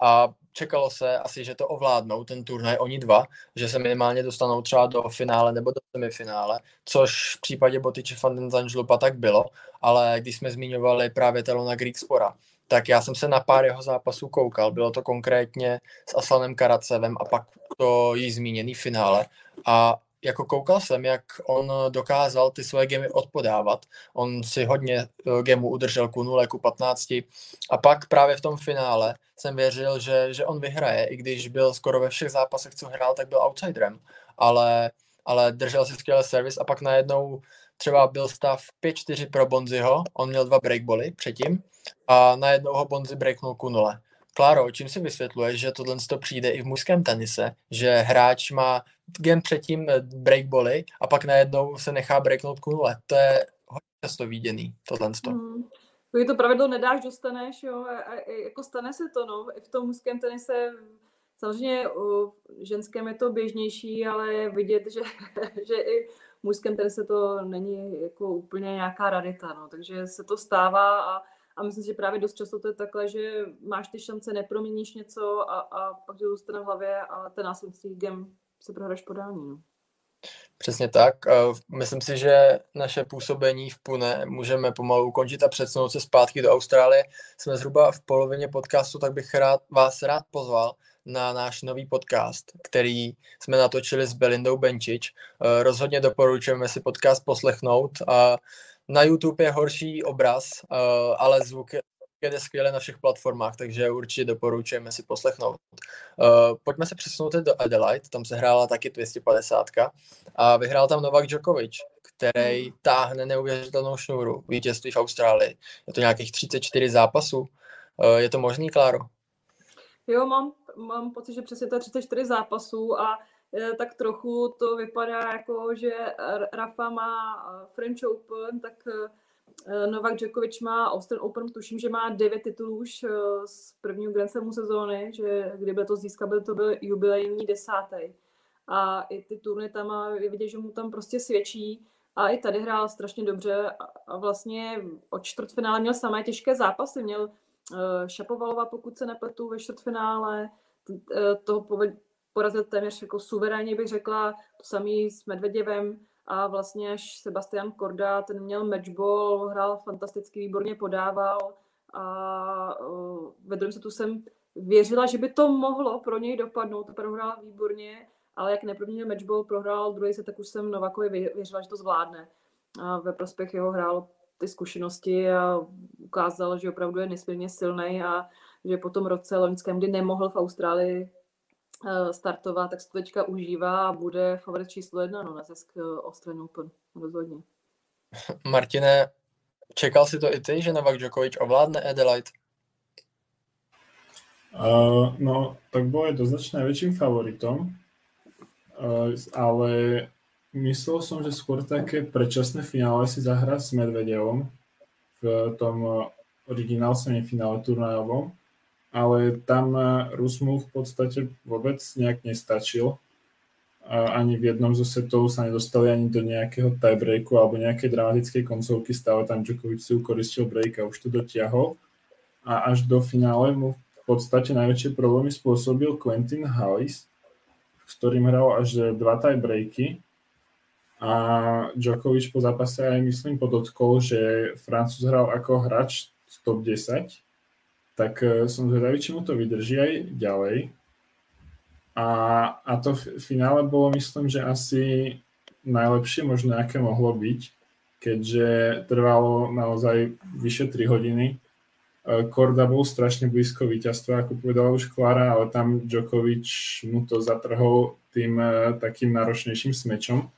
S1: a čekalo se asi, že to ovládnou, ten turnaj oni dva, že se minimálně dostanou třeba do finále nebo do semifinále, což v případě Botiče van den Zanžlupa tak bylo, ale když jsme zmiňovali právě Telona Spora, tak já jsem se na pár jeho zápasů koukal, bylo to konkrétně s Aslanem Karacevem a pak to jí zmíněný finále. A jako koukal jsem, jak on dokázal ty svoje gemy odpodávat. On si hodně eh, gemů udržel ku 0, ku 15 a pak právě v tom finále jsem věřil, že, že on vyhraje, i když byl skoro ve všech zápasech, co hrál, tak byl outsiderem, ale, ale držel si skvěle servis a pak najednou třeba byl stav 5-4 pro Bonziho, on měl dva breakboly předtím a najednou ho Bonzi breaknul ku 0. Kláro, čím si vysvětluješ, že tohle to přijde i v mužském tenise, že hráč má gen předtím eh, breakboly a pak najednou se nechá breaknout ku nule. To je hodně často viděný, tohle. Hmm.
S2: Když to pravidlo nedáš, dostaneš, jo, a, a, jako stane se to, no. I v tom mužském tenise samozřejmě u ženském je to běžnější, ale vidět, že, že i v mužském tenise to není jako úplně nějaká rarita, no. Takže se to stává a a myslím, že právě dost často to je takhle, že máš ty šance, neproměníš něco a, a pak to zůstane v hlavě a ten následující game se prohraš podání. No.
S1: Přesně tak. Myslím si, že naše působení v Pune můžeme pomalu ukončit a přesunout se zpátky do Austrálie. Jsme zhruba v polovině podcastu, tak bych rád, vás rád pozval na náš nový podcast, který jsme natočili s Belindou Benčič. Rozhodně doporučujeme si podcast poslechnout na YouTube je horší obraz, uh, ale zvuk je jede skvěle na všech platformách, takže určitě doporučujeme si poslechnout. Uh, pojďme se přesunout do Adelaide, tam se hrála taky 250 a vyhrál tam Novak Djokovic, který hmm. táhne neuvěřitelnou šnůru vítězství v Austrálii. Je to nějakých 34 zápasů. Uh, je to možný, Kláro?
S2: Jo, mám, mám pocit, že přesně to je 34 zápasů a eh, tak trochu to vypadá jako, že Rafa má French Open, tak Novak Djokovic má Australian Open, tuším, že má devět titulů už eh, z prvního Grand Slamu sezóny, že kdyby to získal, by to byl jubilejní desátý. A i ty turny tam je vidět, že mu tam prostě svědčí. A i tady hrál strašně dobře a vlastně od čtvrtfinále měl samé těžké zápasy. Měl uh, Šapovalova, pokud se nepletu, ve čtvrtfinále. Toho porazil téměř jako suverénně, bych řekla. To samý s Medveděvem a vlastně až Sebastian Korda, ten měl matchball, hrál fantasticky, výborně podával a ve druhém setu jsem věřila, že by to mohlo pro něj dopadnout, prohrál výborně, ale jak neproměnil matchball, prohrál druhý set, tak už jsem Novakovi věřila, že to zvládne. A ve prospěch jeho hrál ty zkušenosti a ukázal, že opravdu je nesmírně silný a že po tom roce loňském, kdy nemohl v Austrálii Eh, startovat, tak se to teďka užívá a bude favorit číslo jedna no, na zisk eh, Australian Open. Rozhodně.
S1: Martine, čekal si to i ty, že Novak Djokovic ovládne Adelaide?
S3: Uh, no, tak bol jednoznačne najväčším favoritom, uh, ale myslel som, že skôr také predčasné finále si zahrá s Medvedevom v tom originál semifinále turnajovom ale tam Rus mu v podstate vôbec nejak nestačil. A ani v jednom zo setov sa nedostali ani do nejakého tiebreaku alebo nejakej dramatickej koncovky, stále tam Djokovic si ukoristil break a už to dotiahol. A až do finále mu v podstate najväčšie problémy spôsobil Quentin Hallis, s ktorým hral až dva tiebreaky. A Djokovic po zápase aj myslím podotkol, že Francúz hral ako hráč top 10 tak e, som zvedavý, či mu to vydrží aj ďalej. A, a to finále bolo, myslím, že asi najlepšie možno, aké mohlo byť, keďže trvalo naozaj vyše 3 hodiny. E, Korda bol strašne blízko víťazstva, ako povedala už Klara, ale tam Djokovic mu to zatrhol tým e, takým náročnejším smečom.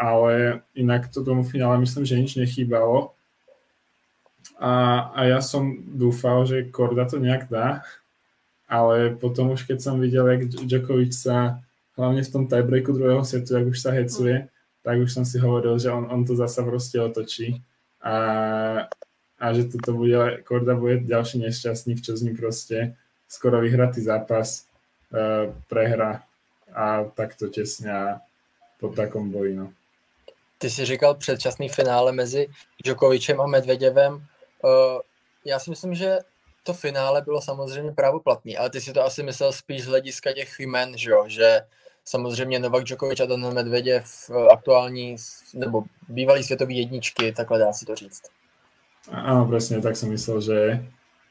S3: Ale inak to tomu finále myslím, že nič nechýbalo a, a ja som dúfal, že Korda to nejak dá, ale potom už keď som videl, jak Djokovic sa hlavne v tom tiebreaku druhého setu, jak už sa hecuje, tak už som si hovoril, že on, on to zasa proste otočí a, a že toto bude, Korda bude ďalší nešťastník, čo z ním proste skoro vyhratý zápas uh, prehra a takto tesne a po takom boji. No.
S1: Ty jsi říkal předčasný finále mezi Djokovicem a Medvedevem. Uh, já si myslím, že to finále bylo samozřejmě právoplatný, ale ty si to asi myslel spíš z hlediska těch jmen, že, jo? že samozřejmě Novak Djokovic a Daniel Medvedev eh, aktuální nebo bývalý světový jedničky, takhle dá si to říct.
S3: Áno, presne, tak som myslel, že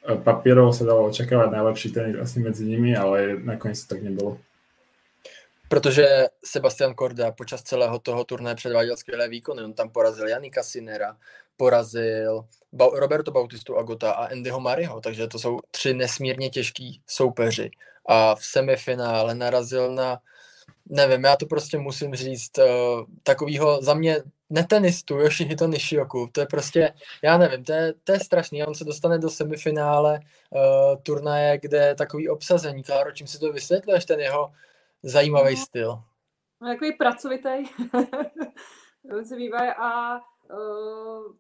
S3: eh, papierov sa dalo očakávať najlepší tenis asi medzi nimi, ale nakoniec to tak nebylo.
S1: Protože Sebastian Korda počas celého toho turné předváděl skvělé výkony. On tam porazil Janika Sinera, porazil Roberto Bautistu Agota a Andyho Mariho, takže to jsou tři nesmírně těžký soupeři. A v semifinále narazil na, nevím, já to prostě musím říct, uh, takovýho za mě netenistu Yoshihito Nishioku, to je prostě, já nevím, to je, to je strašný, on se dostane do semifinále uh, turnaje, kde je takový obsazení. Kláro, čím si to vysvětluješ, ten jeho zajímavý no, styl?
S2: No, takový pracovitý vývoj a uh,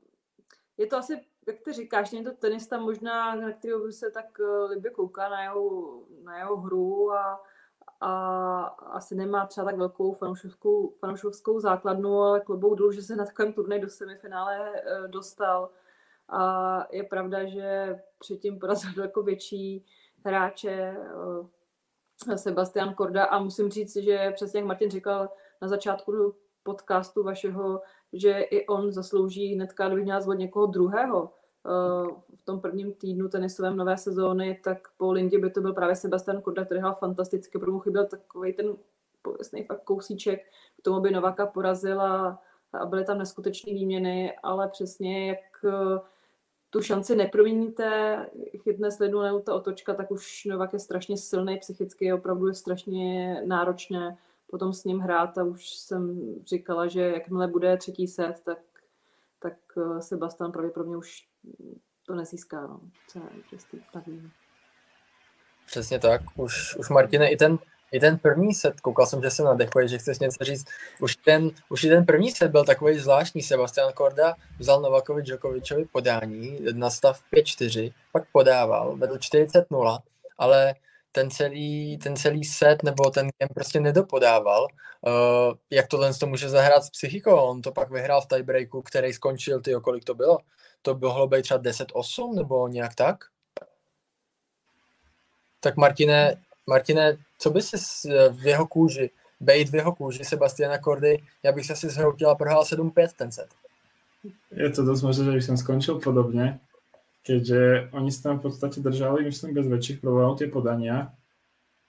S2: je to asi, jak ty říkáš, je to tenista možná, na kterého by se tak uh, libě kouká na jeho, na jeho hru a, a asi nemá třeba tak velkou fanoušovskou, fanoušovskou základnu, ale klobou dolů, že se na takovém turnej do semifinále uh, dostal. A je pravda, že předtím porazil jako větší hráče, uh, Sebastian Korda a musím říct, že přesně jak Martin říkal na začátku podcastu vašeho, že i on zaslouží hnedka, kdybych měla zvolit někoho druhého eh, v tom prvním týdnu tenisovém nové sezóny, tak po Lindě by to byl právě Sebastian Korda, který hrál fantasticky, pro chyběl takový ten pověstný fakt kousíček, k tomu by Novaka porazila a byly tam neskutečné výměny, ale přesně jak eh, tu šanci neproměníte, chytne slednu ta otočka, tak už Novak je strašně silný psychicky, opravdu je strašně náročné potom s ním hrát a už jsem říkala, že jakmile bude třetí set, tak, tak eh, Sebastian pravděpodobně už to nezíská. No.
S1: Přesně tak. Už, už Martine, i ten, i ten první set, koukal jsem, že se nadechuje, že chceš něco říct. Už ten, už i ten první set byl takový zvláštní. Sebastian Korda vzal Novakovi Djokovičovi podání na stav 5-4, pak podával, vedl 40-0, ale ten celý, ten celý set nebo ten game prostě nedopodával. Uh, jak tohle to může zahrát s psychikou? On to pak vyhrál v tiebreaku, který skončil, ty kolik to bylo? To bylo být třeba 10-8 nebo nějak tak? Tak Martine, Martine, co by si v jeho kůži, bejt v jeho kůži Sebastiana Kordy, já bych se asi zhroutil a prohrál 7-5 ten set.
S3: Je to dosť možné, že by som skončil podobne, keďže oni sa tam v podstate držali, myslím, bez väčších problémov tie podania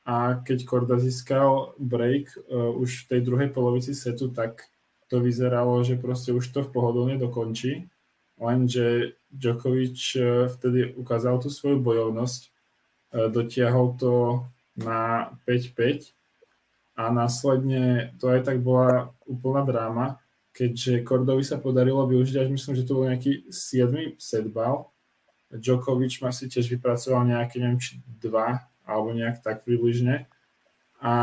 S3: a keď Korda získal break uh, už v tej druhej polovici setu, tak to vyzeralo, že proste už to v pohodlne dokončí, lenže Djokovic uh, vtedy ukázal tú svoju bojovnosť, dotiahol to na 5-5 a následne to aj tak bola úplná dráma, keďže Kordovi sa podarilo využiť až myslím, že to bol nejaký 7. setbal. Djokovic ma si tiež vypracoval nejaké, neviem, či dva alebo nejak tak približne. A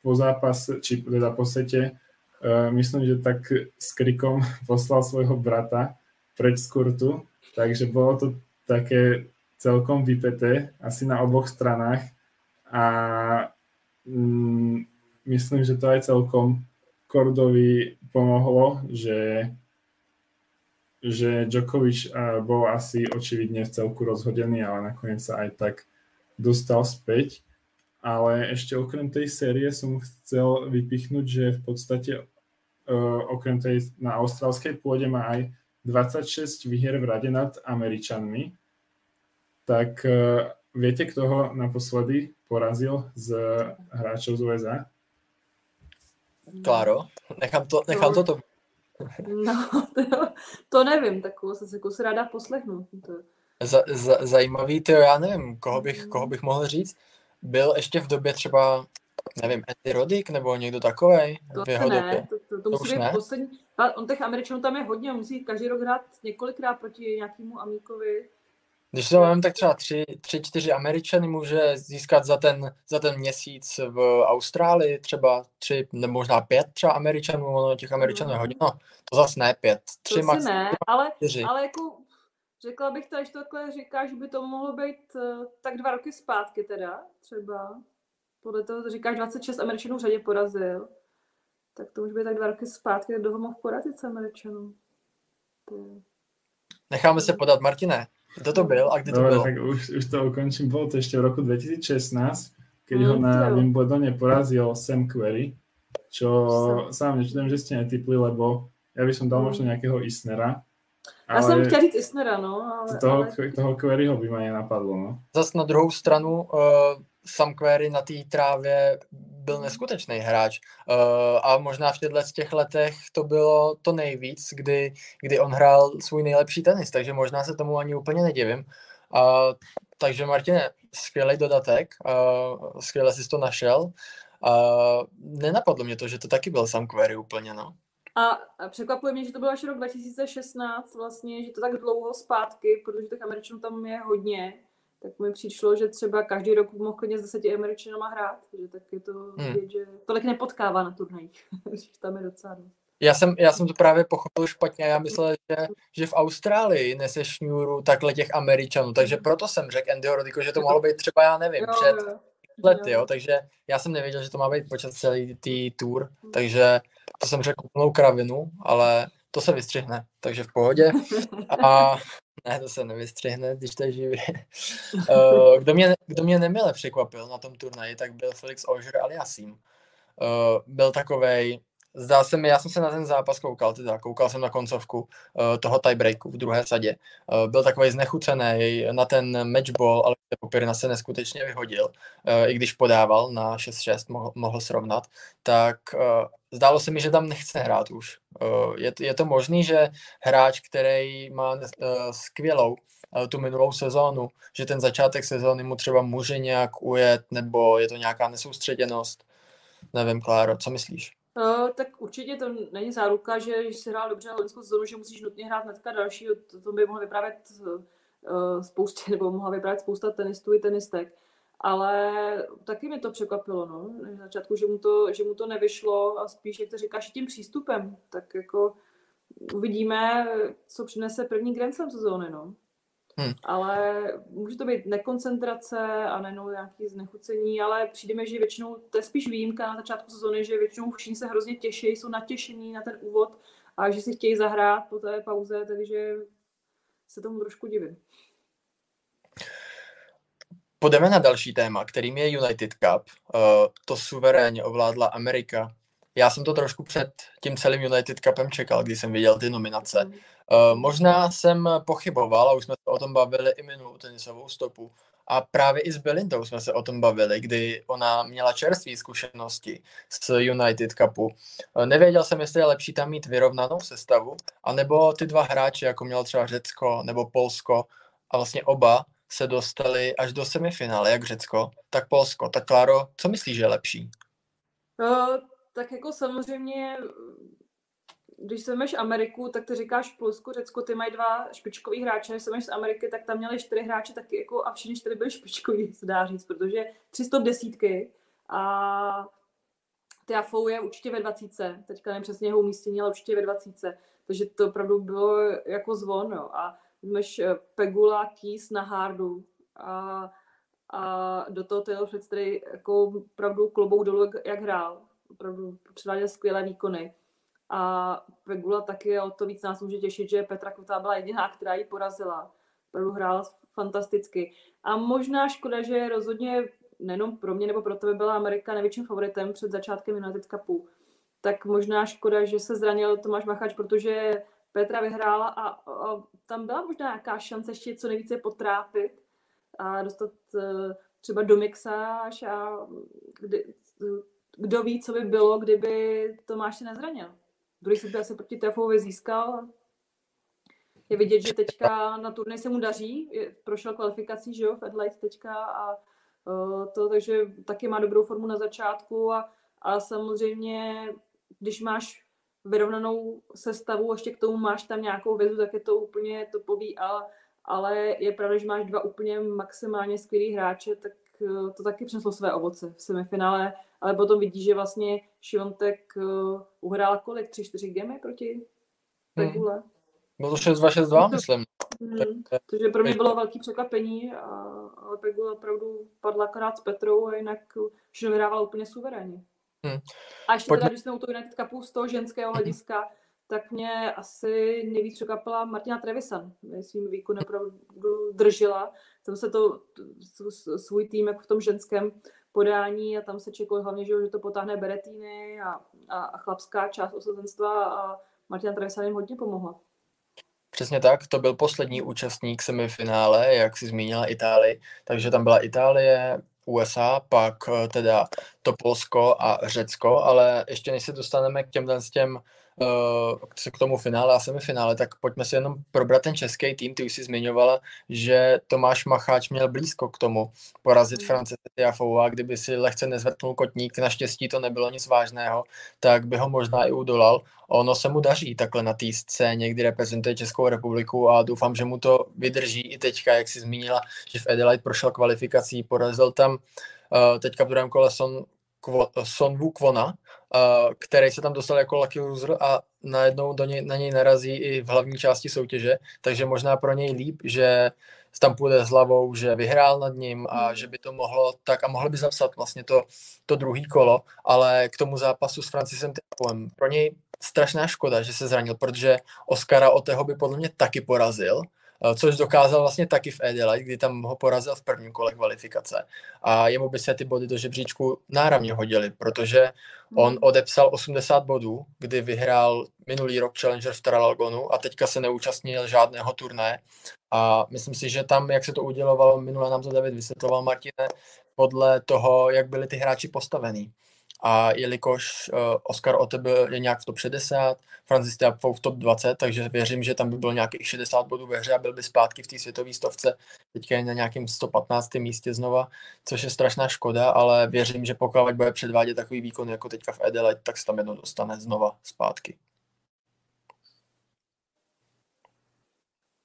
S3: po zápase, či teda po sete, uh, myslím, že tak s krikom poslal svojho brata preč z kurtu, takže bolo to také celkom vypeté, asi na oboch stranách a mm, myslím, že to aj celkom Kordovi pomohlo, že, že Djokovic bol asi očividne v celku rozhodený, ale nakoniec sa aj tak dostal späť. Ale ešte okrem tej série som chcel vypichnúť, že v podstate uh, okrem tej na austrálskej pôde má aj 26 výher v rade nad Američanmi. Tak uh, viete, kto ho naposledy porazil z hráčov z USA?
S1: Kláro, nechám to, nechám to to.
S2: No, to, to nevím, takovou se se ráda poslechnu. To...
S1: Z, z, zajímavý, to já nevím, koho bych, koho bych mohl říct. Byl ještě v době třeba, nevím, Andy Roddick nebo někdo takový
S2: v jeho ne, době? To, to, to, to musí být poslední. On těch Američanů tam je hodně, on musí každý rok hrát několikrát proti nějakému Amíkovi.
S1: Když to mám, tak třeba tři, tři, čtyři Američany může získat za ten, za ten měsíc v Austrálii, třeba tři, nebo možná pět třeba Američanů, ono těch Američanů je hodně, no, to zase ne pět, tři
S2: to max, ne, ale, čtyři. ale jako řekla bych to, až takhle říkáš, že by to mohlo být uh, tak dva roky zpátky teda, třeba. Podle toho říkáš 26 Američanů v řadě porazil. Tak to už by tak dva roky zpátky, kdo ho mohl porazit s Američanů.
S1: Necháme se podat, Martine. Kto to byl a kde to bylo?
S3: tak už, už to ukončím. Bolo to ešte v roku 2016, keď mm, ho na Wimbledone porazil Sam Query, čo sám nečudujem, že ste netypli, lebo ja by som dal mm. možno nejakého Isnera.
S2: Já jsem chtěla říct Isnera, no. Ale,
S3: toho,
S2: ale...
S3: toho Queryho by ma nenapadlo, no.
S1: Zas na druhou stranu uh, Sam Query na té trávě byl neskutečný hráč uh, a možná v těchto těch letech to bylo to nejvíc, kdy, kdy on hrál svůj nejlepší tenis, takže možná se tomu ani úplně nedivím. Uh, takže Martine, skvělý dodatek, uh, skvěle jsi to našel. Uh, nenapadlo mě to, že to taky byl Sam Query úplně, no.
S2: A překvapuje mě, že to byl až rok 2016 vlastně, že to tak dlouho zpátky, protože těch Američanů tam je hodně tak mi přišlo, že třeba každý rok mohl klidně s deseti Američanama hrát, že tak je to hmm. vidět, že tolik nepotkává na turnajích, že tam je docela dost.
S1: Já jsem, já jsem to právě pochopil špatně, já myslel, že, že v Austrálii nese šňůru takhle těch Američanů, takže proto jsem řekl Andyho Rodiko, že to mohlo být třeba, já nevím, jo, před jo. lety, jo, takže já jsem nevěděl, že to má být počas celý tý tour, takže to jsem řekl úplnou kravinu, ale to se vystřihne, takže v pohodě. A ne, to se nevystřihne, když to je živě. Uh, kdo, mě, kdo mě nemile překvapil na tom turnaji, tak byl Felix Auger aliasím. Uh, byl takovej zdá se mi, já jsem se na ten zápas koukal, teda koukal jsem na koncovku uh, toho tiebreaku v druhé sadě. Uh, byl takový znechucený na ten matchball, ale Popirina se neskutečně vyhodil, uh, i když podával na 6-6, mohl, mohl srovnat, tak uh, zdálo se mi, že tam nechce hrát už. Uh, je, je to možný, že hráč, který má uh, skvělou tu minulou sezónu, že ten začátek sezóny mu třeba může nějak ujet, nebo je to nějaká nesoustředěnost? Nevím, Kláro, co myslíš?
S2: Uh, tak určitě to není záruka, že když jsi hrál dobře loňskou sezónu, že musíš nutně hrát hnedka další, to, to by mohlo vyprávět uh, spoustě, nebo mohla vyprávět spousta tenistů i tenistek. Ale taky mi to překvapilo, no, na začátku, že mu to, že mu to nevyšlo a spíš, jak to říkáš, tím přístupem, tak jako uvidíme, co přinese první Grand Slam sezóny, no. Hmm. Ale může to být nekoncentrace a nejenom nějaký znechucení, ale přijde mi, že většinou, to je spíš výjimka na začátku sezóny, že většinou všichni se hrozně těší, jsou natěšení na ten úvod a že si chtějí zahrát po té pauze, takže se tomu trošku divím.
S1: Půjdeme na další téma, kterým je United Cup. Uh, to suverénně ovládla Amerika. Já jsem to trošku před tím celým United Cupem čekal, když jsem viděl ty nominace. Uh, možná jsem pochyboval, a už jsme se o tom bavili i minulou tenisovou stopu, a právě i s Belindou jsme se o tom bavili, kdy ona měla čerstvé zkušenosti z United Cupu. Uh, nevěděl jsem, jestli je lepší tam mít vyrovnanou sestavu, anebo ty dva hráči, jako měl třeba Řecko nebo Polsko, a vlastně oba se dostali až do semifinále, jak Řecko, tak Polsko. Tak Kláro, co myslíš, že je lepší?
S2: Uh, tak jako samozřejmě když se vezmeš Ameriku, tak ty říkáš Polsko, Řecko, ty mají dva špičkový hráče, když se z Ameriky, tak tam měli čtyři hráče taky jako a všichni čtyři byli špičkoví, se dá říct, protože 300 desítky a Tiafou je určitě ve 20, teďka nevím přesně jeho umístění, ale určitě ve 20, takže to opravdu bylo jako zvon, jo. a máš eh, Pegula, Keys na hardu a, a do toho Taylor Fritz, který jako opravdu klobou dolů, jak hrál, opravdu předváděl skvělé výkony a Pegula taky o to víc nás může těšit, že Petra Kvotá byla jediná, která ji porazila. Opravdu hrála fantasticky. A možná škoda, že rozhodně nejenom pro mě nebo pro tebe byla Amerika největším favoritem před začátkem United Cupu. Tak možná škoda, že se zranil Tomáš Machač, protože Petra vyhrála a, a tam byla možná nějaká šance ještě co nejvíce potrápit a dostat uh, třeba do mixáž a kdy, kdo ví, co by bylo, kdyby Tomáš se nezranil. Druhý set asi proti Tefovi získal. Je vidět, že teďka na turnaj se mu daří, prošel kvalifikací, že jo, v Adelaide teďka a uh, to, takže taky má dobrou formu na začátku a, a samozřejmě, když máš vyrovnanou sestavu, ještě k tomu máš tam nějakou vězu, tak je to úplně topový, ale, ale je pravda, že máš dva úplně maximálně skvělý hráče, tak uh, to taky přineslo své ovoce v semifinále ale potom vidí, že vlastně Šiontek uh, uhrál kolik? Tři, čtyři gemy proti Pegule. Hmm.
S1: Bylo to 6-2-6-2, myslím.
S2: Hmm. Takže pro mě bylo velké překvapení, a, ale Pegula opravdu padla akorát s Petrou a jinak všechno vyhrávala úplně suverénně. Hmm. A ještě Pojďme. teda, když jsme u toho United Cupu z toho ženského hlediska, tak mě asi nejvíc překvapila Martina Trevisan. Svým výkonem opravdu držela. Tam se to svůj tým jako v tom ženském podání a tam se čekalo hlavně, že, to potáhne Beretíny a, a, a chlapská část osazenstva a Martina Trevisan jim hodně pomohla.
S1: Přesně tak, to byl poslední účastník semifinále, jak si zmínila Itálii, takže tam byla Itálie, USA, pak eh, teda to Polsko a Řecko, ale ještě než se dostaneme k těm uh, k tomu finále a semifinále, tak pojďme si jenom probrat ten český tým. Ty už si zmiňovala, že Tomáš Macháč měl blízko k tomu porazit mm. France Tiafou a kdyby si lehce nezvrtnul kotník, naštěstí to nebylo nic vážného, tak by ho možná i udolal. Ono se mu daří takhle na té scéně, kdy reprezentuje Českou republiku a doufám, že mu to vydrží i teďka, jak si zmínila, že v Adelaide prošel kvalifikací, porazil tam uh, teďka v druhém kole Son, Kvo, Sonvu Kvona, uh, který se tam dostal jako lucky loser a najednou do něj, na něj narazí i v hlavní části soutěže, takže možná pro něj líp, že tam půjde s hlavou, že vyhrál nad ním a hmm. že by to mohlo tak a mohli by zapsat vlastně to, to druhý kolo, ale k tomu zápasu s Francisem Tiapoem. Pro něj strašná škoda, že se zranil, protože Oscara Oteho by podle mě taky porazil, což dokázal vlastně taky v Adelaide, kdy tam ho porazil v prvním kole kvalifikace. A jemu by se ty body do žebříčku náramně hodily, protože on hmm. odepsal 80 bodů, kdy vyhrál minulý rok Challenger v Traralgonu a teďka se neúčastnil žádného turné. A myslím si, že tam, jak se to udělovalo, minule nám to David vysvětloval, Martine, podle toho, jak byli ty hráči postavení. A jelikož uh, Oscar Ote je nějak v top 60, Francis Tiafoe v top 20, takže věřím, že tam by bylo nějakých 60 bodů ve hře a byl by zpátky v té světové stovce. Teďka je na nějakém 115. místě znova, což je strašná škoda, ale věřím, že pokud bude předvádět takový výkon jako teďka v Adelaide, tak se tam jednou dostane znova zpátky.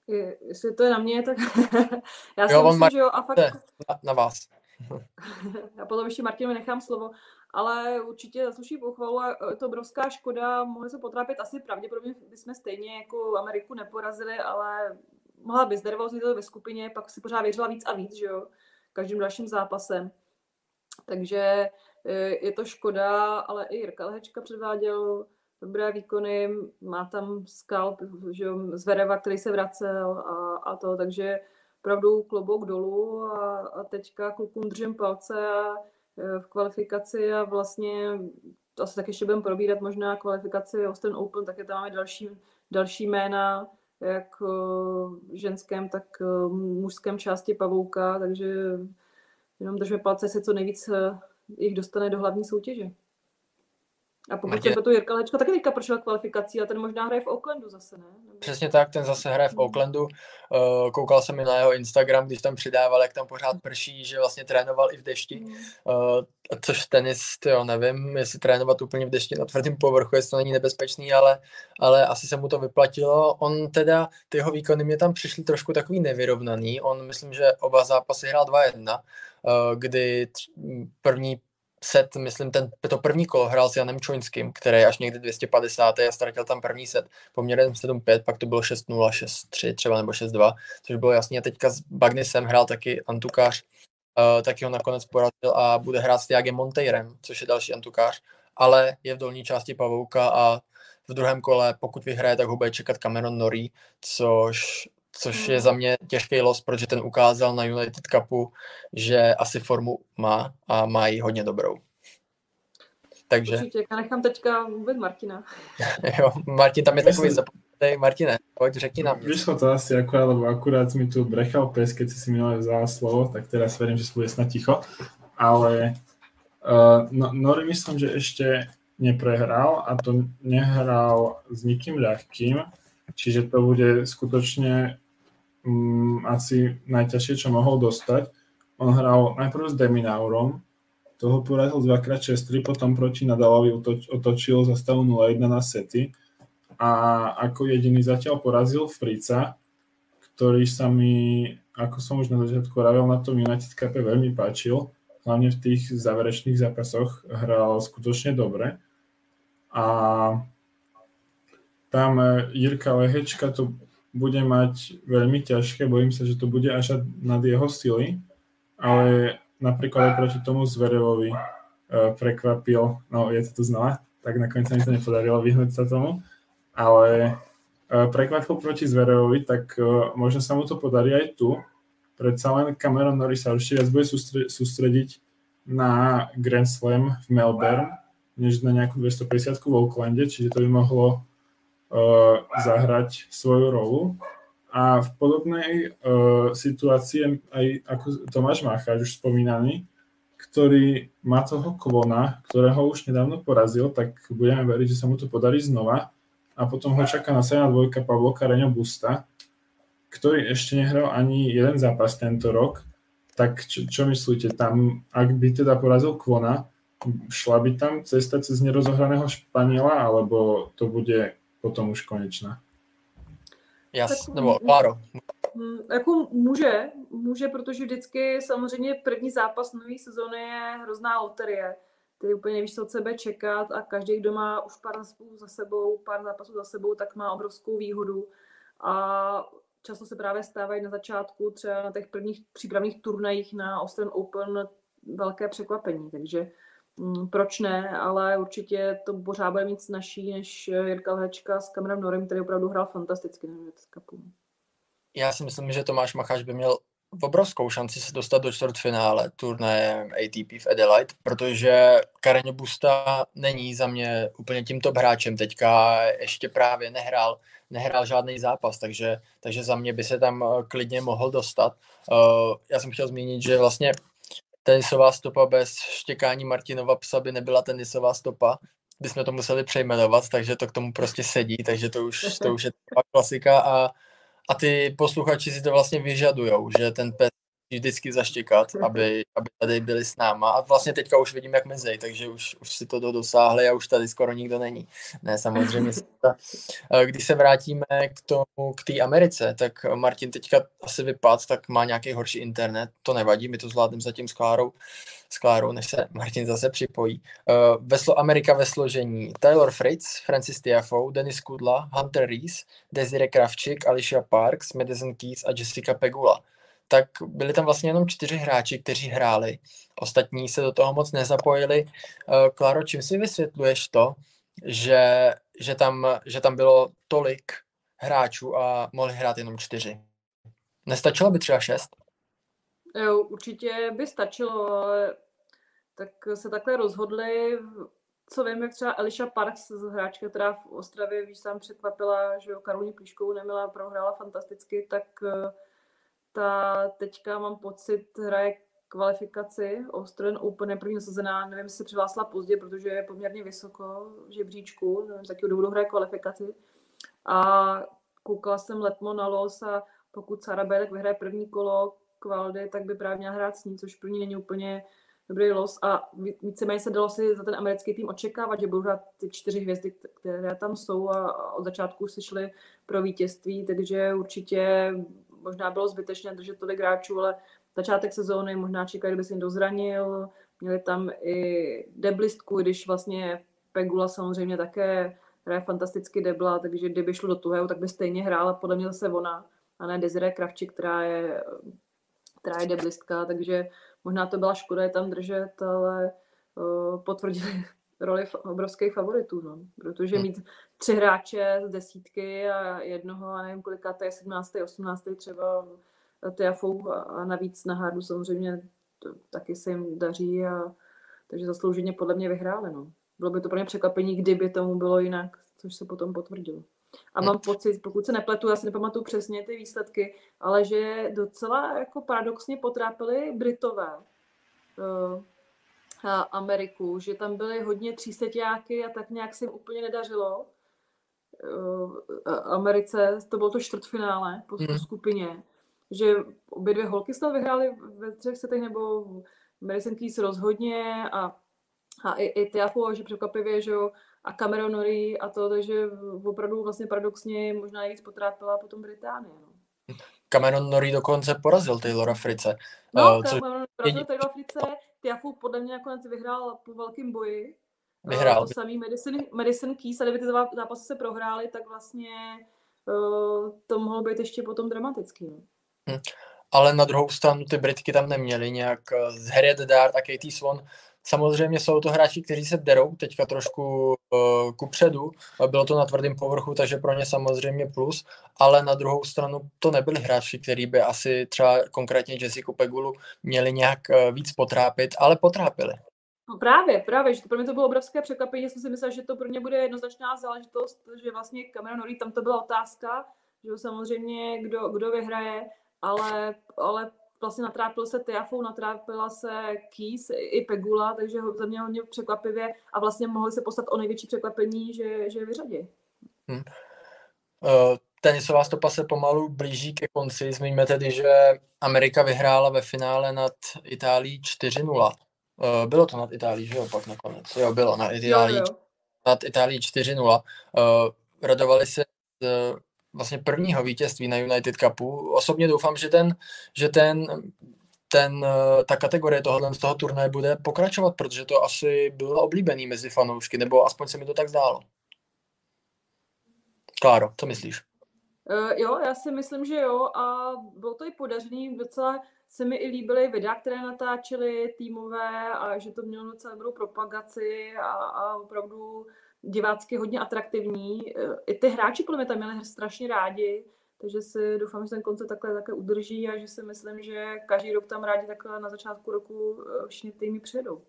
S2: Je, jestli to je na mě, tak já si jo, myslím, že jo, a fakt...
S1: Na, na vás.
S2: já potom ještě Martinu nechám slovo, ale určitě zasluší pochvalu a je to obrovská škoda, mohli se potrápit asi pravděpodobně bychom stejně jako Ameriku neporazili, ale mohla by znervozit ve skupině, pak si pořád věřila víc a víc, že jo, každým dalším zápasem. Takže e, je to škoda, ale i Jirka Lehečka předváděl dobré výkony, má tam skalp že jo, z Vereva, který se vracel a, a to, takže opravdu klobouk dolů a, a teďka klukům držím palce a v kvalifikaci a vlastně asi tak ještě budeme probírat možná kvalifikaci Austin Open, je tam máme další, další jména, jak v eh, ženském, tak eh, mužském části pavouka, takže jenom držme palce, se co nejvíc jich dostane do hlavní soutěže. A pokud Matě... to Jirka Lečka taky teďka prošel kvalifikací a ten možná hraje v Oaklandu zase, ne? Nebo...
S1: Přesně tak, ten zase hraje v hmm. Oaklandu. Uh, koukal jsem i na jeho Instagram, když tam přidával, jak tam pořád prší, že vlastně trénoval i v dešti. Uh, což tenis, jo, nevím, jestli trénovat úplně v dešti na tvrdém povrchu, jestli to není nebezpečný, ale, ale asi se mu to vyplatilo. On teda, ty jeho výkony mě tam přišly trošku takový nevyrovnaný. On, myslím, že oba zápasy hrál 2-1, uh, kdy první set, myslím, ten, to první kolo hrál s Janem Čoňským, který až někdy 250. a ztratil tam první set poměrem 7-5, pak to bylo 6-0, 6-3 třeba nebo 6-2, což bylo jasně. Teďka s Bagnisem hrál taky Antukář, uh, taky ho nakonec porazil a bude hrát s Tiagem Monteirem, což je další Antukář, ale je v dolní části pavouka a v druhém kole, pokud vyhraje, tak ho bude čekat Cameron Norrie, což což je za mě těžký los, protože ten ukázal na United Cupu, že asi formu má a má ji hodně dobrou.
S2: Takže... Určitě, já nechám teďka mluvit Martina.
S1: jo, Martin tam je takový zapomněný. Martine, pojď, řekni nám.
S3: Vyšlo to asi akurát, lebo akurát mi tu brechal pes, keď si si minulé vzala slovo, tak teraz verím, že bude snad ticho. Ale uh, no, Nori myslím, že ešte neprehral a to nehral s nikým ľahkým, čiže to bude skutočne um, asi najťažšie, čo mohol dostať. On hral najprv s Deminaurom, toho porazil dvakrát 6 potom proti Nadalovi otoč, otočil za stavu 0-1 na sety a ako jediný zatiaľ porazil Frica, ktorý sa mi, ako som už na začiatku hovoril, na tom United Cup veľmi páčil, hlavne v tých záverečných zápasoch hral skutočne dobre. A tam Jirka Lehečka to bude mať veľmi ťažké, bojím sa, že to bude až nad jeho sily, ale napríklad aj proti tomu Zverevovi uh, prekvapil, no je to tu znova, tak nakoniec sa mi to nepodarilo vyhnúť sa tomu, ale uh, prekvapil proti Zverevovi, tak uh, možno sa mu to podarí aj tu. Predsa len Cameron Norris sa určite viac bude sústrediť na Grand Slam v Melbourne, než na nejakú 250 v Oaklande, čiže to by mohlo zahrať svoju rolu. A v podobnej uh, situácii aj ako Tomáš Macháč, už spomínaný, ktorý má toho klona, ktorého už nedávno porazil, tak budeme veriť, že sa mu to podarí znova. A potom ho čaká nasledná dvojka Pavlo Kareňo Busta, ktorý ešte nehral ani jeden zápas tento rok. Tak čo, čo myslíte, tam, ak by teda porazil Kvona, šla by tam cesta cez nerozohraného Španiela, alebo to bude potom už konečná.
S1: Jas, nebo Páro.
S2: Mm, jako může, může, protože vždycky samozřejmě první zápas nové sezóny je hrozná loterie. Ty úplně nevíš, co od sebe čekat a každý, kdo má už pár zápasů za sebou, pár zápasů za sebou, tak má obrovskou výhodu. A často se právě stávají na začátku třeba na těch prvních přípravných turnajích na Australian Open velké překvapení. Takže proč ne, ale určitě to pořád bude mít snažší než Jirka Lhečka s Cameron Norem, který opravdu hrál fantasticky na Cupu.
S1: já si myslím, že Tomáš Macháš by měl obrovskou šanci se dostat do čtvrtfinále turnaje ATP v Adelaide, protože Kareně Busta není za mě úplně tím top hráčem teďka, ještě právě nehrál, nehrál žádný zápas, takže, takže za mě by se tam eh, klidně mohl dostat. Uh, já jsem chtěl zmínit, že vlastně tenisová stopa bez štěkání Martinova psa by nebyla tenisová stopa, bychom to museli přejmenovat, takže to k tomu prostě sedí, takže to už, to už je klasika. A a ty posluchači si to vlastně vyžadujou, že ten pes vždycky zaštěkat, aby, aby tady byli s náma. A vlastně teďka už vidím, jak mizej, takže už, už si to dosáhli a už tady skoro nikdo není. Ne, samozřejmě. Když se vrátíme k tomu, k té Americe, tak Martin teďka asi vypad, tak má nějaký horší internet, to nevadí, my to zvládneme zatím s Klárou, s Klárou, než se Martin zase připojí. Uh, veslo Amerika ve složení Taylor Fritz, Francis Tiafoe, Denis Kudla, Hunter Rees, Desiree Kravčík, Alicia Parks, Madison Keys a Jessica Pegula tak byli tam vlastně jenom čtyři hráči, kteří hráli. Ostatní se do toho moc nezapojili. Eh, Klaro, čím si vysvětluješ to, že, že, tam, že tam bylo tolik hráčů a mohli hrát jenom čtyři? Nestačilo by třeba šest?
S2: Jo, určitě by stačilo, ale tak se takhle rozhodli. Co vím, jak třeba Eliša Parks, hráčka, která v Ostravě, víš, sám překvapila, že jo, Karolí Plíškovou neměla, prohrála fantasticky, tak uh, ta teďka mám pocit, hraje kvalifikaci Australian Open je první nasazená, nevím, jestli se přihlásila pozdě, protože je poměrně vysoko v žebříčku, nevím, z jakého důvodu hraje kvalifikaci. A koukala jsem letmo na los a pokud Sara Belek vyhraje první kolo kvaldy, tak by právě měla hrát s ní, což pro ní není úplně dobrý los a víceméně se dalo si za ten americký tým očekávat, že budou hrát ty čtyři hvězdy, které tam jsou a od začátku si šli pro vítězství, takže určitě možná bylo zbytečné držet tolik hráčů, ale začátek sezóny možná čekali, kdyby se jim dozranil. Měli tam i deblistku, když vlastně Pegula samozřejmě také hraje fantasticky debla, takže kdyby šlo do tuhého, tak by stejně hrála podle mě zase ona, a ne Desiree Kravčík, která je, která je deblistka, takže možná to byla škoda je tam držet, ale uh, potvrdili roli obrovských favoritů, no. protože hm. mít tři hráče z desítky a jednoho, a nevím kolika, to je 17. 18. třeba Tiafou a navíc na hardu samozřejmě to, taky se jim daří a takže zaslouženě podle mě vyhráli. No. Bylo by to pro ně překvapení, kdyby tomu bylo jinak, což se potom potvrdilo. A mám pocit, pokud se nepletu, já si nepamatuju přesně ty výsledky, ale že docela jako paradoxně potrápili Britové. Uh, Ameriku, že tam byly hodně tříseťáky a tak nějak se jim úplně nedařilo. Eh, Americe, to bylo to čtvrtfinále po hmm. skupině, že obě dvě holky se vyhrály ve třech setech, nebo Madison Keys rozhodně a, a i, i Tiafo, že překvapivě, že jo, a Cameron Norrie a to, takže opravdu vlastně paradoxně možná nejvíc potrápila potom Británie. No.
S1: Cameron Norrie dokonce porazil Taylora Frice.
S2: No, uh, Cameron porazil Taylora Frice, Tiafu podle mě nakonec vyhrál po velkém boji.
S1: Vyhrál.
S2: Uh, to samý Madison, Madison Keys, a kdyby ty zápasy se prohrály, tak vlastně uh, to mohlo být ještě potom dramatický. No.
S1: Hm. Ale na druhou stranu ty Britky tam neměly nějak z Harriet Dart a Katie Swan Samozřejmě jsou to hráči, kteří se derou teďka trošku uh, kupředu. Bylo to na tvrdém povrchu, takže pro ně samozřejmě plus, ale na druhou stranu to nebyli hráči, kteří by asi třeba konkrétně Jessica Pegulu měli nějak uh, víc potrápit, ale potrápili.
S2: No právě, právě, že to pro mě to bylo obrovské překvapení, jsem si myslel, že to pro ně bude jednoznačná záležitost, že vlastně Cameron Norrie, tam to byla otázka, že samozřejmě kdo, kdo vyhraje, ale, ale vlastně natrápil se Tiafou, natrápila se Keys i Pegula, takže za mě hodně překvapivě a vlastně mohli se postat o největší překvapení, že, že je vyřadí. Hmm.
S1: Uh, tenisová stopa se pomalu blíží ke konci. Zmíníme tedy, že Amerika vyhrála ve finále nad Itálií 4-0. Uh, eh, bylo to nad Itálií, že jo, pak nakonec. Jo, bylo na Itálii, jo, jo. nad Itálií 4-0. Uh, radovali se z vlastně prvního vítězství na United Cupu. Osobně doufám, že ten, že ten, ten, ta kategorie tohohle z toho turnaje bude pokračovat, protože to asi bylo oblíbený mezi fanoušky, nebo aspoň se mi to tak zdálo. Kláro, co myslíš?
S2: Uh, jo, já si myslím, že jo a bylo to i podařený, docela se mi i líbily videa, které natáčely týmové a že to mělo docela dobrou propagaci a, a opravdu divácky hodně atraktivní. I ty hráči podle mě tam měli strašně rádi. takže si doufám, že ten koncept takhle také udrží a že si myslím, že každý rok tam rádi takhle na začátku roku eh, všichni týmy přijedou.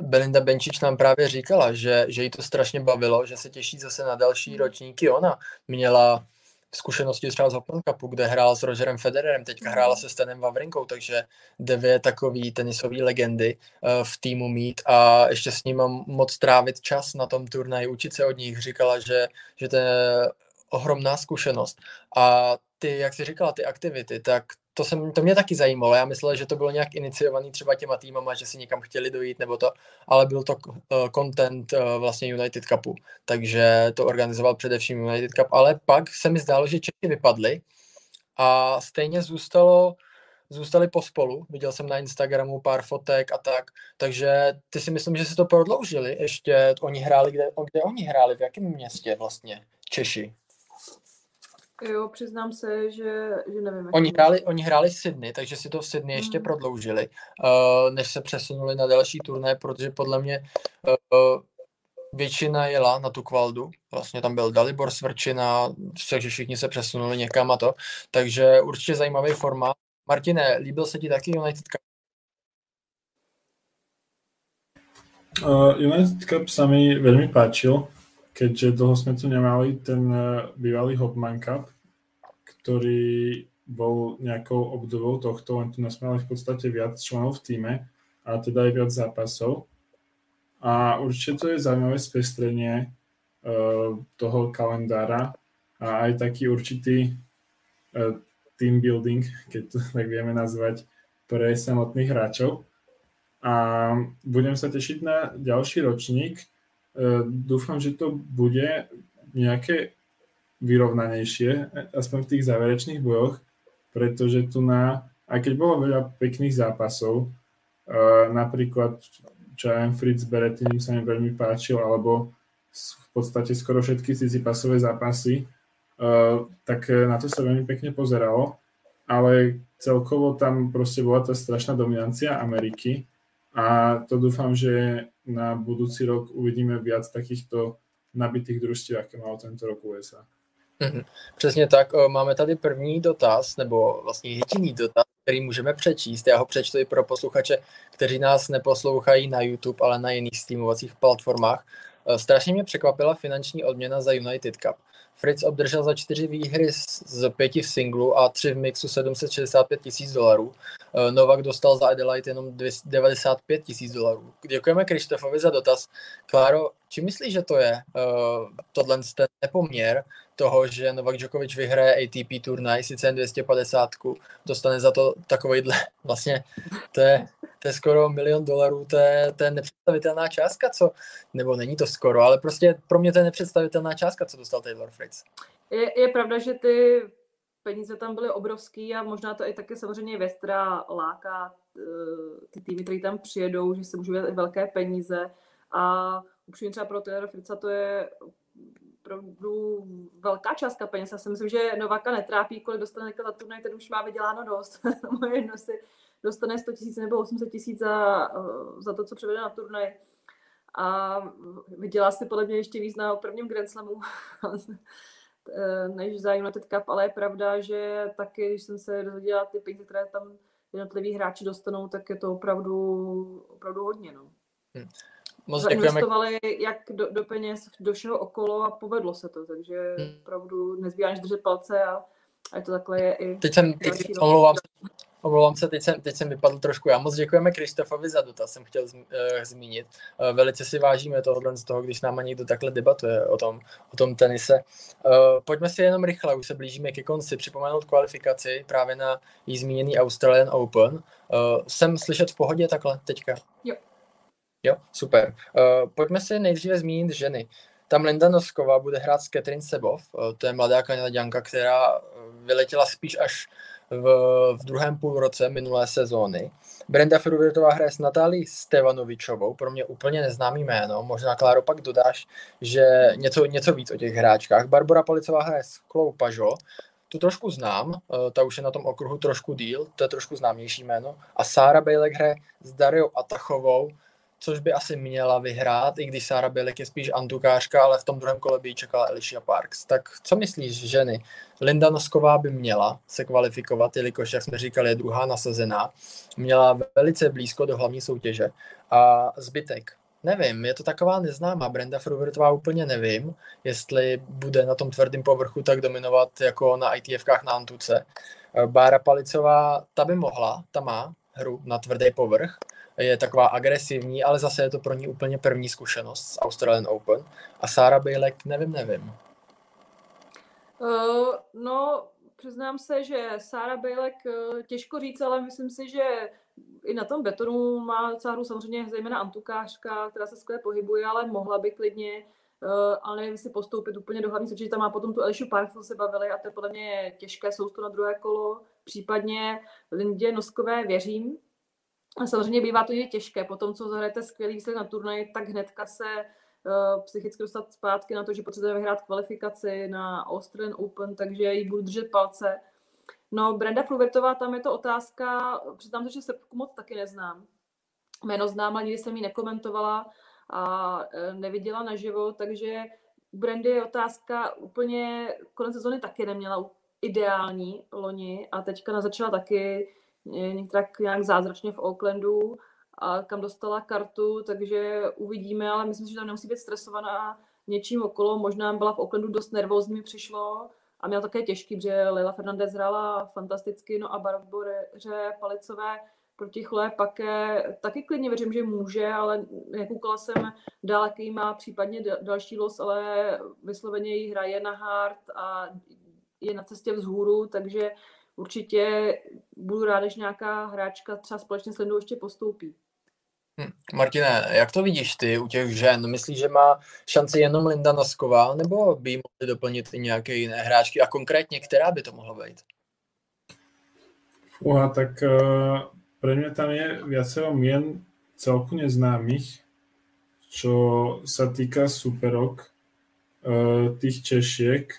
S1: Belinda Benčič nám právě říkala, že, že jí to strašně bavilo, že se těší zase na další hmm. ročníky. Ona měla zkušenosti třeba z Open Cupu, kde hrál s Rogerem Federerem, teďka hrála hmm. se Stanem Vavrinkou, takže dvě takový tenisové legendy uh, v týmu mít a ještě s ním mám moc trávit čas na tom turnaji, učit se od nich. Říkala, že, že to je ohromná zkušenost. A ty, jak jsi říkala, ty aktivity, tak to, jsem, to mě taky zajímalo. Já myslel, že to bylo nějak iniciovaný třeba těma týmama, že si někam chtěli dojít nebo to, ale byl to uh, content uh, vlastně United Cupu, takže to organizoval především United Cup, ale pak se mi zdálo, že Čechy vypadly a stejně zůstalo zůstali pospolu. Viděl jsem na Instagramu pár fotek a tak, takže ty si myslím, že si to prodloužili. Ještě oni hráli, kde, kde oni hráli, v jakém městě vlastně Češi?
S2: Jo, přiznám se, že, že nevím.
S1: Oni hráli, oni hráli Sydney, takže si to v Sydney mm. ještě prodloužili, uh, než se přesunuli na další turné, protože podle mě uh, většina jela na tu kvaldu. Vlastně tam byl Dalibor Svrčina, takže všichni se přesunuli někam a to. Takže určitě zajímavý formát. Martine, líbil se ti taky United Cup?
S3: Uh, United Cup sa mi veľmi páčil keďže dlho sme tu nemali ten eh, bývalý Hopman Cup, ktorý bol nejakou obdobou tohto, len tu sme mali v podstate viac členov v týme a teda aj viac zápasov. A určite to je zaujímavé spestrenie uh, toho kalendára a aj taký určitý uh, team building, keď to tak vieme nazvať, pre samotných hráčov. A budem sa tešiť na ďalší ročník, dúfam, že to bude nejaké vyrovnanejšie, aspoň v tých záverečných bojoch, pretože tu na, aj keď bolo veľa pekných zápasov, uh, napríklad čo Fritz Berettinim sa mi veľmi páčil, alebo v podstate skoro všetky pasové zápasy, uh, tak na to sa veľmi pekne pozeralo, ale celkovo tam proste bola tá strašná dominancia Ameriky a to dúfam, že na budúci rok uvidíme viac takýchto nabitých družstiev, aké malo tento rok USA.
S1: Mm-hmm. Přesně tak. Máme tady první dotaz, nebo vlastně jediný dotaz, který můžeme přečíst. Já ho přečtu i pro posluchače, kteří nás neposlouchají na YouTube, ale na jiných streamovacích platformách. Strašně mě překvapila finanční odměna za United Cup. Fritz obdržel za čtyři výhry z pěti v singlu a tři v mixu 765 tisíc dolarů. Eh, Novak dostal za Adelaide jenom 95 tisíc dolarů. Děkujeme Krištofovi za dotaz. Kláro, či myslíš, že to je uh, tohle ten nepoměr toho, že Novak Djokovic vyhraje ATP turnaj, sice jen 250, dostane za to takovejhle, vlastně to je, to je skoro milion dolarů, to je, to je nepředstavitelná částka, co, nebo není to skoro, ale prostě pro mě to je nepředstavitelná částka, co dostal Taylor Fritz.
S2: Je, je pravda, že ty peníze tam byly obrovský a možná to i taky samozřejmě Vestra láká eh, ty týmy, které tam přijedou, že se můžou i velké peníze a upřímně třeba pro Taylor Fritza to je opravdu velká částka peněz. Já si myslím, že Novaka netrápí, kolik dostane za turnaj, ten už má vyděláno dost. Moje jedno si dostane 100 tisíc nebo 800 tisíc za, eh, za to, co převede na turnaj. A vydělá si podle mě ještě víc na prvním Grand Slamu eh, než za United Cup, ale je pravda, že taky, když jsem se dozvěděla ty peníze, které tam jednotliví hráči dostanou, tak je to opravdu, opravdu hodně. No. Hmm. Moc Investovali jak do, do peněz, do všeho okolo a povedlo se to, takže hmm. opravdu nezbývá než držet palce a, a to takhle je i...
S1: Teď jsem, teď, omlouvám Omlouvám se, teď jsem, teď jsem vypadl trošku. Já moc děkujeme Kristofovi za dotaz, jsem chtěl uh, zmínit. Uh, velice si vážíme tohohle z toho, když s náma někdo takhle debatuje o tom, o tom tenise. Uh, pojďme si jenom rychle, už se blížíme ke konci, připomenout kvalifikaci právě na jí zmíněný Australian Open. Uh, jsem slyšet v pohodě takhle teďka?
S2: Jo.
S1: Jo, super. Uh, pojďme si nejdříve zmínit ženy. Tam Linda Nosková bude hrát s Catherine Sebov, to je mladá kanaděnka, která vyletěla spíš až v, v druhém půlroce minulé sezóny. Brenda Fruvirtová hraje s Natálí Stevanovičovou, pro mě úplně neznámý jméno, možná Kláro pak dodáš, že něco, něco víc o těch hráčkách. Barbara Policová hraje s Klou Pažo, tu trošku znám, eh, ta už je na tom okruhu trošku díl, to je trošku známější jméno. A Sára Bejlek hraje s Dariou Atachovou, což by asi měla vyhrát, i když Sára Bělek je spíš antukářka, ale v tom druhém kole by ji čekala Alicia Parks. Tak co myslíš, ženy? Linda Nosková by měla se kvalifikovat, jelikož, jak jsme říkali, je druhá nasazená. Měla velice blízko do hlavní soutěže. A zbytek, nevím, je to taková neznámá. Brenda Frubertová úplně nevím, jestli bude na tom tvrdém povrchu tak dominovat jako na ITFkách na Antuce. Bára Palicová, ta by mohla, ta má hru na tvrdý povrch, je taková agresivní, ale zase je to pro ní úplně první zkušenost z Australian Open. A Sára Bejlek, nevím, nevím.
S2: Uh, no, přiznám se, že Sára Bejlek uh, těžko říct, ale myslím si, že i na tom betonu má docela hru samozřejmě zejména antukářka, která se skvěle pohybuje, ale mohla by klidně, uh, ale nevím, si postoupit úplně do hlavní soutěže. Tam má potom tu Elišu Park, se bavili a to je podle mě těžké sousto na druhé kolo. Případně Lindě Noskové věřím, a samozřejmě bývá to je těžké. Po tom, co zahrajete skvělý výsledek na turnaji, tak hnedka se uh, psychicky dostat zpátky na to, že potřebujeme vyhrát kvalifikaci na Australian Open, takže jí budu držet palce. No, Brenda Fluvertová, tam je to otázka, přiznám se, že Srbku moc taky neznám. Jméno znám, ale nikdy jsem ji nekomentovala a e, neviděla naživo, takže Brandy je otázka úplně, konec sezóny taky neměla ideální loni a teďka začala taky tak nějak zázračně v Aucklandu a kam dostala kartu, takže uvidíme, ale myslím si, že tam nemusí být stresovaná něčím okolo. Možná byla v Aucklandu dost nervózní, mi přišlo a měla také těžký, protože Leila Fernandez hrála fantasticky, no a Barboře Palicové proti Chle pak taky klidně věřím, že může, ale nekoukala jsem dál, jaký má případně další los, ale vysloveně jí hraje na hard a je na cestě vzhůru, takže určitě budu rád, když nějaká hráčka třeba společně s Lindou ještě postoupí.
S1: Hm. Martine, jak to vidíš ty u těch žen? Myslíš, že má šanci jenom Linda Nosková, nebo by mohli doplnit i nějaké jiné hráčky? A konkrétně, která by to mohla být?
S3: Fúha, tak uh, pre mňa tam je viacero mien celku neznámych, čo sa týka superok uh, tých Češiek.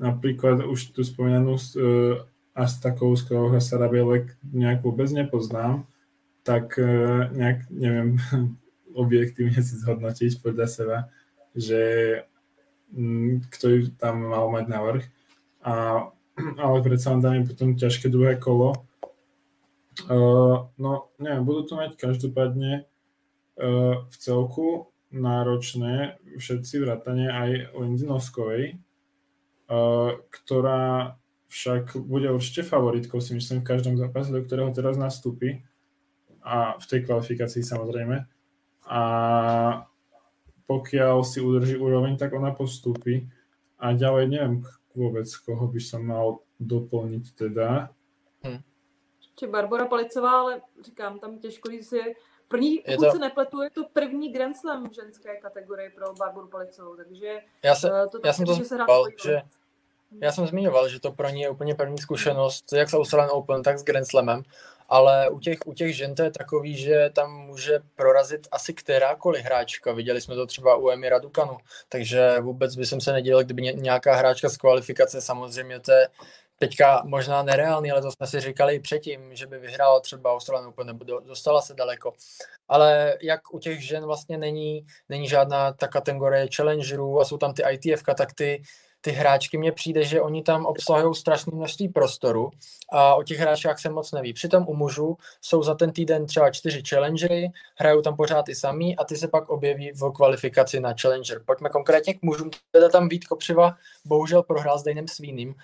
S3: Napríklad už tu spomínanú uh, A Sarabelek nejak vôbec nepoznám, tak e, nejak neviem objektívne si zhodnotiť podľa seba, že mm, ju tam mal na vrch. A, ale len tam je potom ťažké druhé kolo. Uh, no, neviem, budú to mať každopádne uh, v celku náročné všetci vrátane aj Lindy Noskovej, uh, ktorá však bude určite favoritkou, si myslím, v každom zápase, do ktorého teraz nastúpi a v tej kvalifikácii samozrejme. A pokiaľ si udrží úroveň, tak ona postupí. A ďalej neviem vôbec, koho by som mal doplniť teda.
S2: Hm. Či Barbara Palicová, ale říkám, tam těžko říct je první, pokud to... se nepletu, je to první Grand Slam ženské kategorie pro Barboru Palicovou, takže
S1: já, se, eh, to já jsem to že, se že já jsem zmiňoval, že to pro ní je úplně první zkušenost, jak s Australian Open, tak s Grand Slamem, ale u těch, u těch žen to je takový, že tam může prorazit asi kterákoliv hráčka. Viděli jsme to třeba u Emira Dukanu, takže vůbec by jsem se nedělal, kdyby nějaká hráčka z kvalifikace, samozřejmě to je teďka možná nereálný, ale to jsme si říkali i předtím, že by vyhrála třeba Australian Open nebo dostala se daleko. Ale jak u těch žen vlastně není, není žádná ta kategorie challengerů a jsou tam ty ITF, tak ty ty hráčky mně přijde, že oni tam obsahují strašné množství prostoru a o těch hráčkách se moc neví. Přitom u mužů jsou za ten týden třeba čtyři challengery, hrajou tam pořád i samý a ty se pak objeví v kvalifikaci na challenger. Pojďme konkrétně k mužům. Teda tam Vít Kopřiva bohužel prohrál s Dejnem Svínem. Uh,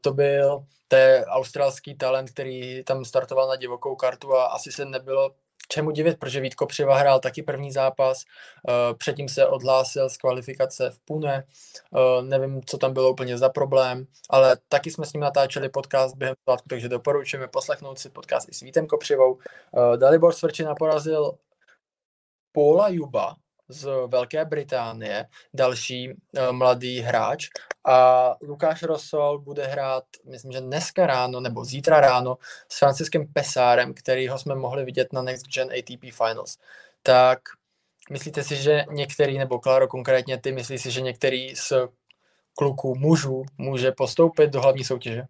S1: to byl ten australský talent, který tam startoval na divokou kartu a asi se nebylo čemu divit, protože Vít Kopřiva hrál taky první zápas, uh, předtím se odhlásil z kvalifikace v Pune, uh, nevím, co tam bylo úplně za problém, ale taky jsme s ním natáčeli podcast během svátku, takže doporučujeme poslechnout si podcast i s Vítem Kopřivou. Uh, Dalibor Svrčina porazil Paula Juba, z Velké Británie, další uh, mladý hráč. A Lukáš Rosol bude hrát, myslím, že dneska ráno nebo zítra ráno s Franciskem Pesárem, kterýho jsme mohli vidět na Next Gen ATP Finals. Tak myslíte si, že některý, nebo Klaro konkrétně ty, myslíš si, že některý z kluků, mužů může postoupit do hlavní soutěže?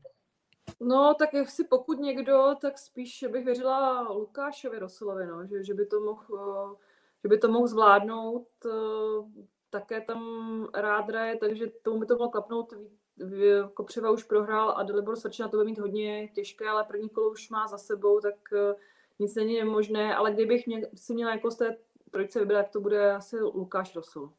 S2: No, tak si pokud někdo, tak spíš bych věřila Lukášovi Rosolovi, no, že, že by to mohl že by to mohl zvládnout. Také tam rád hraje, takže tomu by to mohlo klapnout. Kopřiva už prohrál a Delibor Srčina to bude mít hodně těžké, ale první kolo už má za sebou, tak nic není nemožné, ale kdybych mě, si měla jako z té trojice vybrat, tak to bude asi Lukáš Rosol.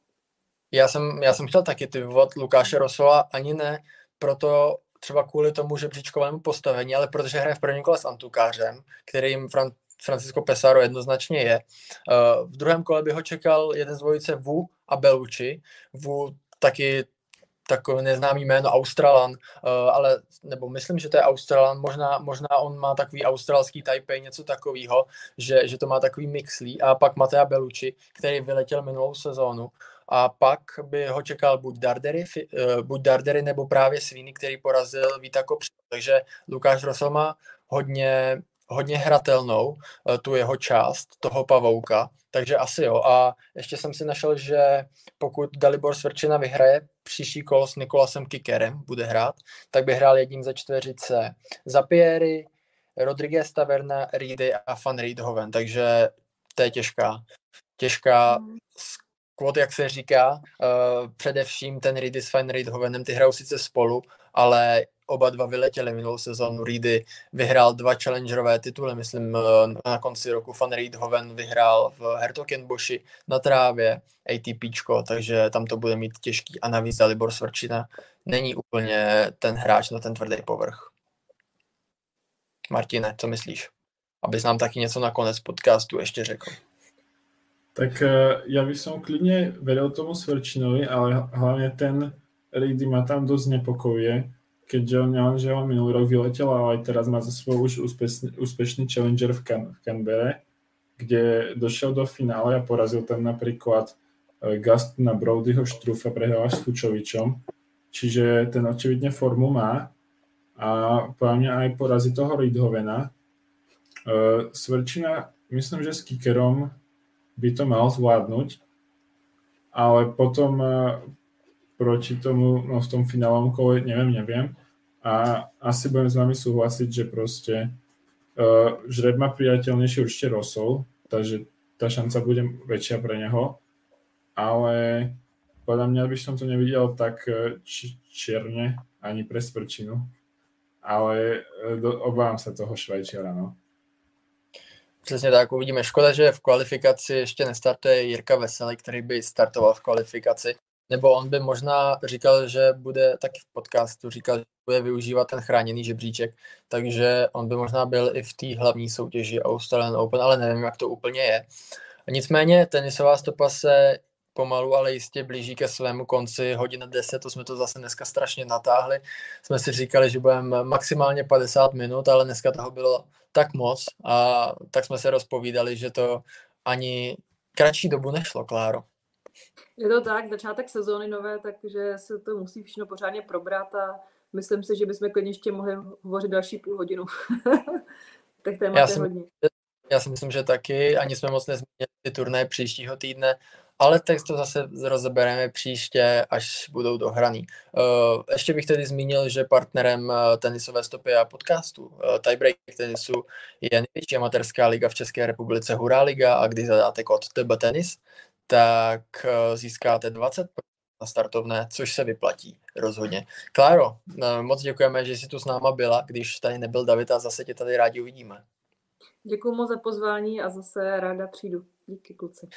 S1: Já jsem, já jsem chtěl taky typovat Lukáše Rosola, ani ne proto třeba kvůli tomu žebříčkovému postavení, ale protože hraje v prvním kole s Antukářem, kterým Fran- Francisco Pesaro jednoznačně je. Uh, v druhém kole by ho čekal jeden z dvojice Vu a Belucci. Vu taky takový neznámý jméno Australan, uh, ale nebo myslím, že to je Australan, možná, možná on má takový australský Taipei, něco takového, že, že to má takový mixlí a pak Matea Belucci, který vyletěl minulou sezónu a pak by ho čekal buď Dardery, uh, buď Dardery nebo právě Sviny, který porazil Víta Kopř. Takže Lukáš Rosel má hodně, hodně hratelnou uh, tu jeho část, toho pavouka, takže asi jo. A ještě jsem si našel, že pokud Dalibor Svrčina vyhraje příští kolo s Nikolasem Kikerem, bude hrát, tak by hrál jedním ze čtveřice Zapiery, Rodriguez Taverna, Reedy a Van Riedhoven, takže to je těžká, těžká mm kvot, jak se říká, uh, především ten Reedy s Fine Reidhovenem, ty hrajou sice spolu, ale oba dva vyletěli minulou sezónu. Reedy vyhrál dva challengerové tituly, myslím uh, na konci roku Van Reidhoven vyhrál v Hertogenboši na trávě ATPčko, takže tam to bude mít těžký a navíc Dalibor Svrčina není úplně ten hráč na ten tvrdý povrch. Martine, co myslíš? Abys nám taky něco na konec podcastu ještě řekl.
S3: Tak uh, ja by som klidne veril tomu Svrčinovi, ale hlavne ten Reedy ma tam dosť nepokojuje, keďže on, on, že on minulý rok vyletel, ale aj teraz má za svoj už úspešný, úspešný challenger v, Can, v Canberre, kde došiel do finále a porazil tam napríklad uh, Gastona Brodyho Štrufa, prehral s Fučovičom, čiže ten očividne formu má a podľa mňa aj porazí toho Reidhovena. Uh, Svrčina, myslím, že s Kikerom by to mal zvládnuť, ale potom uh, proti tomu, no v tom finálovom kole, neviem, neviem. A asi budem s vami súhlasiť, že proste uh, žreb má priateľnejšie určite Rosol, takže tá šanca bude väčšia pre neho, ale podľa mňa by som to nevidel tak či- čierne ani pre Svrčinu, ale do, obávam sa toho Švajčiara, no.
S1: Přesně tak, uvidíme. Škoda, že v kvalifikaci ještě nestartuje Jirka Veselý, který by startoval v kvalifikaci. Nebo on by možná říkal, že bude taky v podcastu, říkal, že bude využívat ten chráněný žebříček, takže on by možná byl i v té hlavní soutěži Australian Open, ale nevím, jak to úplně je. Nicméně tenisová stopa se pomalu, ale jistě blíží ke svému konci. Hodina 10, to jsme to zase dneska strašně natáhli. Jsme si říkali, že budeme maximálně 50 minut, ale dneska toho bylo tak moc a tak jsme se rozpovídali, že to ani kratší dobu nešlo, Kláro.
S2: Je to tak, začátek sezóny nové, takže se to musí všechno pořádně probrat a myslím si, že bychom klidně ještě mohli hovořit další půl hodinu. tak témat já si, hodně.
S1: Já si myslím, že taky, ani jsme moc nezmínili ty turné příštího týdne ale tak to zase rozebereme příště, až budou dohraný. Uh, ještě bych tedy zmínil, že partnerem uh, tenisové stopy a podcastu uh, Tiebreak tenisu je největší amatérská liga v České republice Hurá liga a když zadáte kód TB Tenis, tak získáte 20 na startovné, což se vyplatí rozhodně. Kláro, moc děkujeme, že jsi tu s náma byla, když tady nebyl David a zase tě tady rádi uvidíme.
S2: Děkuji moc za pozvání a zase ráda přijdu. Díky kluci.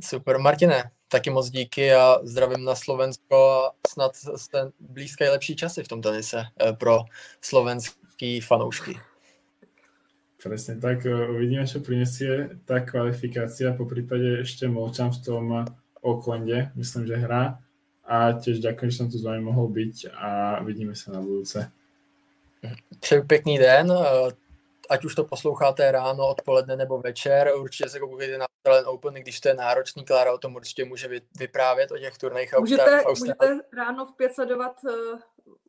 S1: Super, Martine, taky moc díky a zdravím na Slovensko a snad jste blízké lepší časy v tom tenise eh, pro slovenský fanoušky.
S3: Presne tak, eh, uvidíme, čo prinesie tá kvalifikácia, po prípade ešte Molčan v tom Oaklande, myslím, že hrá a tiež ďakujem, že som tu s vami mohol byť a vidíme sa na budúce.
S1: Přeju pěkný den, eh, ať už to posloucháte ráno, odpoledne nebo večer, určitě se koukejte na Australian Open, když to je náročný, Klára o tom určitě může vyprávět o těch turnajích
S2: můžete, můžete ráno v pět sledovat uh,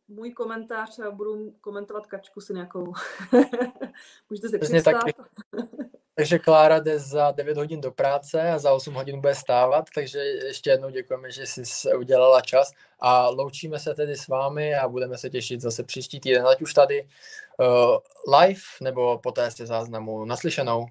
S2: můj komentář a budu komentovat kačku si nějakou. můžete si Přesně představit.
S1: Takže Klára jde za 9 hodin do práce a za 8 hodin bude stávat, takže ještě jednou děkujeme, že jsi udělala čas a loučíme se tedy s vámi a budeme se těšit zase příští týden, ať už tady uh, live nebo poté se záznamu naslyšenou.